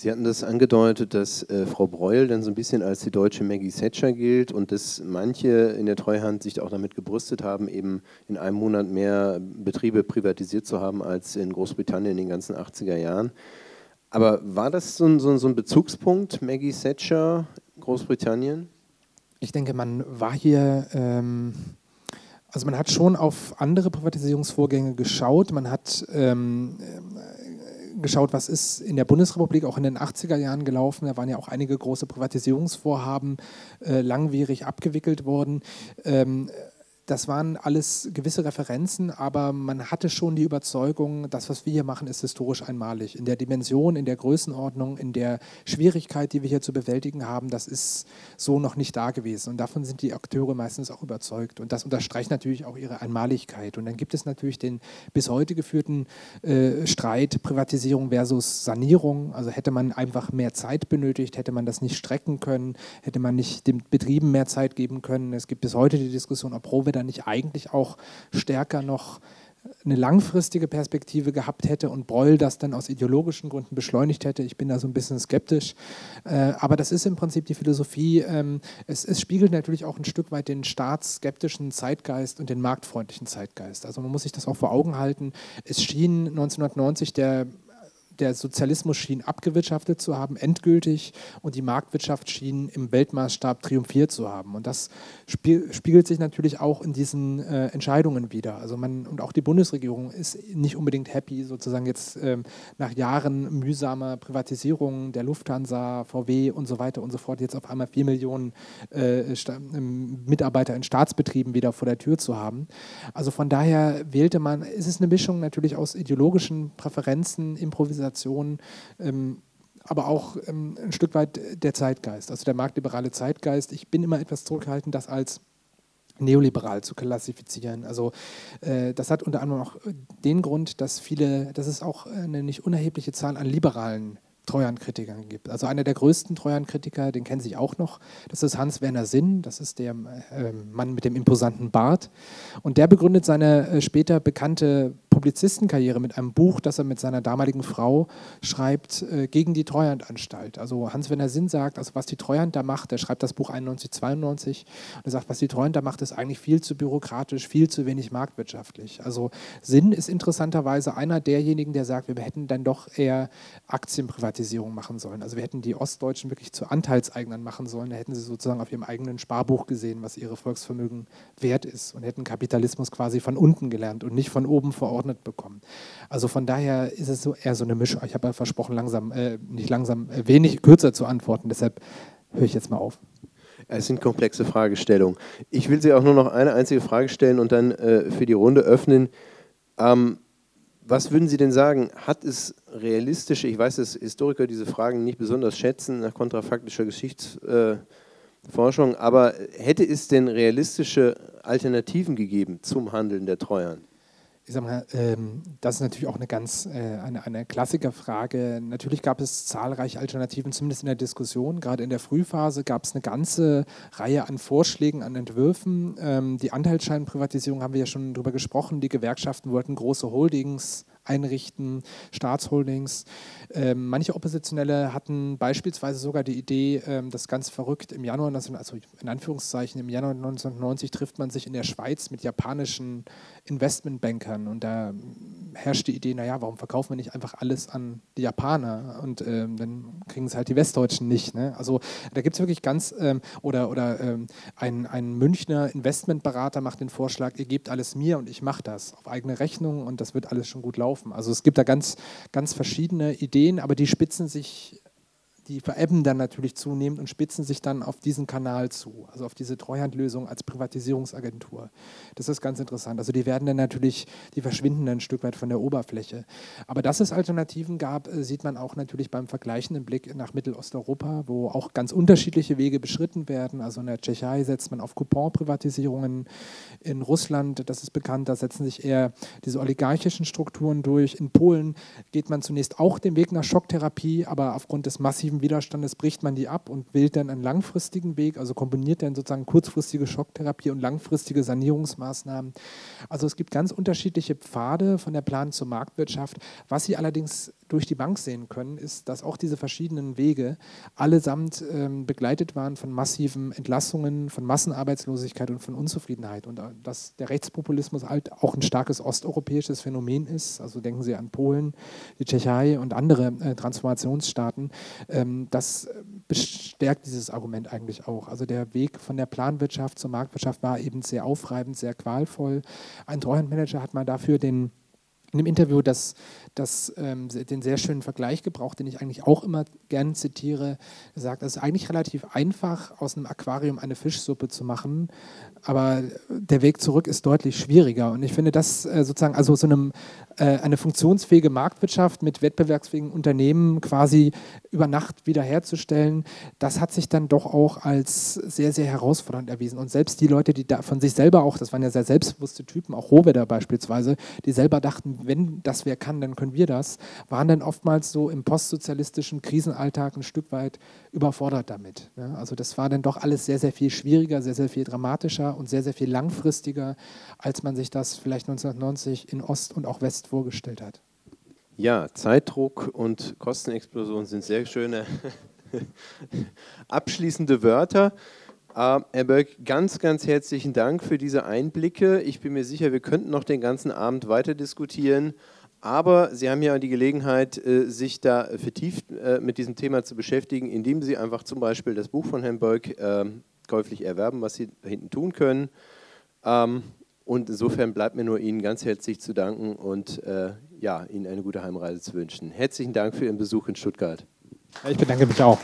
Sie hatten das angedeutet, dass äh, Frau Breuel dann so ein bisschen als die deutsche Maggie Thatcher gilt und dass manche in der Treuhand sich auch damit gebrüstet haben, eben in einem Monat mehr Betriebe privatisiert zu haben als in Großbritannien in den ganzen 80er Jahren. Aber war das so ein, so ein, Bezugspunkt, Maggie Thatcher, Großbritannien? Ich denke, man war hier. Ähm also man hat schon auf andere Privatisierungsvorgänge geschaut. Man hat ähm, geschaut, was ist in der Bundesrepublik auch in den 80er Jahren gelaufen. Da waren ja auch einige große Privatisierungsvorhaben äh, langwierig abgewickelt worden. Ähm, das waren alles gewisse Referenzen, aber man hatte schon die Überzeugung, das, was wir hier machen, ist historisch einmalig. In der Dimension, in der Größenordnung, in der Schwierigkeit, die wir hier zu bewältigen haben, das ist so noch nicht da gewesen. Und davon sind die Akteure meistens auch überzeugt. Und das unterstreicht natürlich auch ihre Einmaligkeit. Und dann gibt es natürlich den bis heute geführten äh, Streit Privatisierung versus Sanierung. Also hätte man einfach mehr Zeit benötigt, hätte man das nicht strecken können, hätte man nicht den Betrieben mehr Zeit geben können. Es gibt bis heute die Diskussion, ob Rohwedder da nicht eigentlich auch stärker noch eine langfristige Perspektive gehabt hätte und Breul das dann aus ideologischen Gründen beschleunigt hätte. Ich bin da so ein bisschen skeptisch. Äh, aber das ist im Prinzip die Philosophie. Ähm, es, es, spiegelt natürlich auch ein Stück weit den staatsskeptischen Zeitgeist und den marktfreundlichen Zeitgeist. Also man muss sich das auch vor Augen halten. Es schien 1990 der der Sozialismus schien abgewirtschaftet zu haben, endgültig, und die Marktwirtschaft schien im Weltmaßstab triumphiert zu haben. Und das spiegelt sich natürlich auch in diesen äh, Entscheidungen wieder. Also man, und auch die Bundesregierung ist nicht unbedingt happy, sozusagen jetzt ähm, nach Jahren mühsamer Privatisierung der Lufthansa, VW und so weiter und so fort, jetzt auf einmal vier Millionen äh, ähm, Mitarbeiter in Staatsbetrieben wieder vor der Tür zu haben. Also von daher wählte man, ist es eine Mischung natürlich aus ideologischen Präferenzen, Improvisation, Organisationen, ähm, aber auch ähm, ein Stück weit der Zeitgeist, also der marktliberale Zeitgeist. Ich bin immer etwas zurückhaltend, das als neoliberal zu klassifizieren. Also äh, das hat unter anderem auch den Grund, dass viele, dass es auch eine nicht unerhebliche Zahl an liberalen Treuhandkritikern gibt. Also einer der größten Treuhandkritiker, den kennen Sie auch noch, das ist Hans-Werner Sinn, das ist der äh, Mann mit dem imposanten Bart. Und der begründet seine äh, später bekannte Publizistenkarriere mit einem Buch, das er mit seiner damaligen Frau schreibt, äh, gegen die Treuhandanstalt. Also Hans-Werner Sinn sagt, also was die Treuhand da macht, er schreibt das Buch 91, 92 und er sagt, was die Treuhand da macht, ist eigentlich viel zu bürokratisch, viel zu wenig marktwirtschaftlich. Also Sinn ist interessanterweise einer derjenigen, der sagt, wir hätten dann doch eher Aktienprivatisierung machen sollen. Also wir hätten die Ostdeutschen wirklich zu Anteilseignern machen sollen. Da hätten sie sozusagen auf ihrem eigenen Sparbuch gesehen, was ihre Volksvermögen wert ist und hätten Kapitalismus quasi von unten gelernt und nicht von oben verordnet verordnet bekommen. Also von daher ist es so eher so eine Mischung. Ich habe ja versprochen, langsam, äh, nicht langsam, äh, wenig kürzer zu antworten. Deshalb höre ich jetzt mal auf. Es sind komplexe Fragestellungen. Ich will Sie auch nur noch eine einzige Frage stellen und dann äh, für die Runde öffnen. Ähm, was würden Sie denn sagen? Hat es realistische, ich weiß, dass Historiker diese Fragen nicht besonders schätzen nach kontrafaktischer Geschichtsforschung, aber hätte es denn realistische Alternativen gegeben zum Handeln der Treuhand? Ich sag mal, ähm, das ist natürlich auch eine ganz äh, eine, eine Klassikerfrage. Natürlich gab es zahlreiche Alternativen, zumindest in der Diskussion. Gerade in der Frühphase gab es eine ganze Reihe an Vorschlägen, an Entwürfen. Ähm, die Anteilsscheinprivatisierung haben wir ja schon drüber gesprochen. Die Gewerkschaften wollten große Holdings einrichten, Staatsholdings. Ähm, manche Oppositionelle hatten beispielsweise sogar die Idee, ähm, das ganz verrückt, im Januar, also in Anführungszeichen, im Januar 1990 trifft man sich in der Schweiz mit japanischen Investmentbankern und da herrscht die Idee, naja, warum verkaufen wir nicht einfach alles an die Japaner und ähm, dann kriegen es halt die Westdeutschen nicht. Ne? Also da gibt es wirklich ganz, ähm, oder, oder ähm, ein, ein Münchner Investmentberater macht den Vorschlag, ihr gebt alles mir und ich mache das auf eigene Rechnung und das wird alles schon gut laufen laufen. Also es gibt da ganz, ganz verschiedene Ideen, aber die spitzen sich die verebben dann natürlich zunehmend und spitzen sich dann auf diesen Kanal zu, also auf diese Treuhandlösung als Privatisierungsagentur. Das ist ganz interessant. Also die werden dann natürlich, die verschwinden dann ein Stück weit von der Oberfläche. Aber dass es Alternativen gab, äh, sieht man auch natürlich beim vergleichenden Blick nach Mittelosteuropa, wo auch ganz unterschiedliche Wege beschritten werden. Also in der Tschechei setzt man auf Coupon-Privatisierungen. In Russland, das ist bekannt, da setzen sich eher diese oligarchischen Strukturen durch. In Polen geht man zunächst auch den Weg nach Schocktherapie, aber aufgrund des massiven massiven Widerstandes bricht man die ab und wählt dann einen langfristigen Weg, also kombiniert dann sozusagen kurzfristige Schocktherapie und langfristige Sanierungsmaßnahmen. Also es gibt ganz unterschiedliche Pfade von der Plan zur Marktwirtschaft. Was Sie allerdings durch die Bank sehen können, ist, dass auch diese verschiedenen Wege allesamt ähm, begleitet waren von massiven Entlassungen, von Massenarbeitslosigkeit und von Unzufriedenheit. Und äh, dass der Rechtspopulismus halt auch ein starkes osteuropäisches Phänomen ist, also denken Sie an Polen, die Tschechei und andere äh, Transformationsstaaten, ähm, das bestärkt dieses Argument eigentlich auch. Also der Weg von der Planwirtschaft zur Marktwirtschaft war eben sehr aufreibend, sehr qualvoll. Ein Treuhandmanager hat mal dafür den in dem Interview das, das, ähm, den sehr schönen Vergleich gebraucht, den ich eigentlich auch immer gern zitiere. Er sagt, es ist eigentlich relativ einfach, aus einem Aquarium eine Fischsuppe zu machen, aber der Weg zurück ist deutlich schwieriger. Und ich finde, das äh, sozusagen, also so einem, äh, eine funktionsfähige Marktwirtschaft mit wettbewerbsfähigen Unternehmen quasi über Nacht wiederherzustellen, das hat sich dann doch auch als sehr, sehr herausfordernd erwiesen. Und selbst die Leute, die da von sich selber auch, das waren ja sehr selbstbewusste Typen, auch Rohwedder beispielsweise, die selber dachten, wenn das wer kann, dann können wir das, waren dann oftmals so im postsozialistischen Krisenalltag ein Stück weit überfordert damit. Ja, also das war dann doch alles sehr, sehr viel schwieriger, sehr, sehr viel dramatischer und sehr, sehr viel langfristiger, als man sich das vielleicht 1990 in Ost und auch West vorgestellt hat. Ja, Zeitdruck und Kostenexplosion sind sehr schöne abschließende Wörter. Uh, Herr Böck, ganz, ganz herzlichen Dank für diese Einblicke. Ich bin mir sicher, wir könnten noch den ganzen Abend weiter diskutieren. Aber Sie haben ja die Gelegenheit, äh, sich da vertieft äh, mit diesem Thema zu beschäftigen, indem Sie einfach zum Beispiel das Buch von Herrn Böck ähm, käuflich erwerben, was Sie da hinten tun können. Ähm, und insofern bleibt mir nur Ihnen ganz herzlich zu danken und äh, ja, Ihnen eine gute Heimreise zu wünschen. Herzlichen Dank für Ihren Besuch in Stuttgart. Ich bedanke mich auch.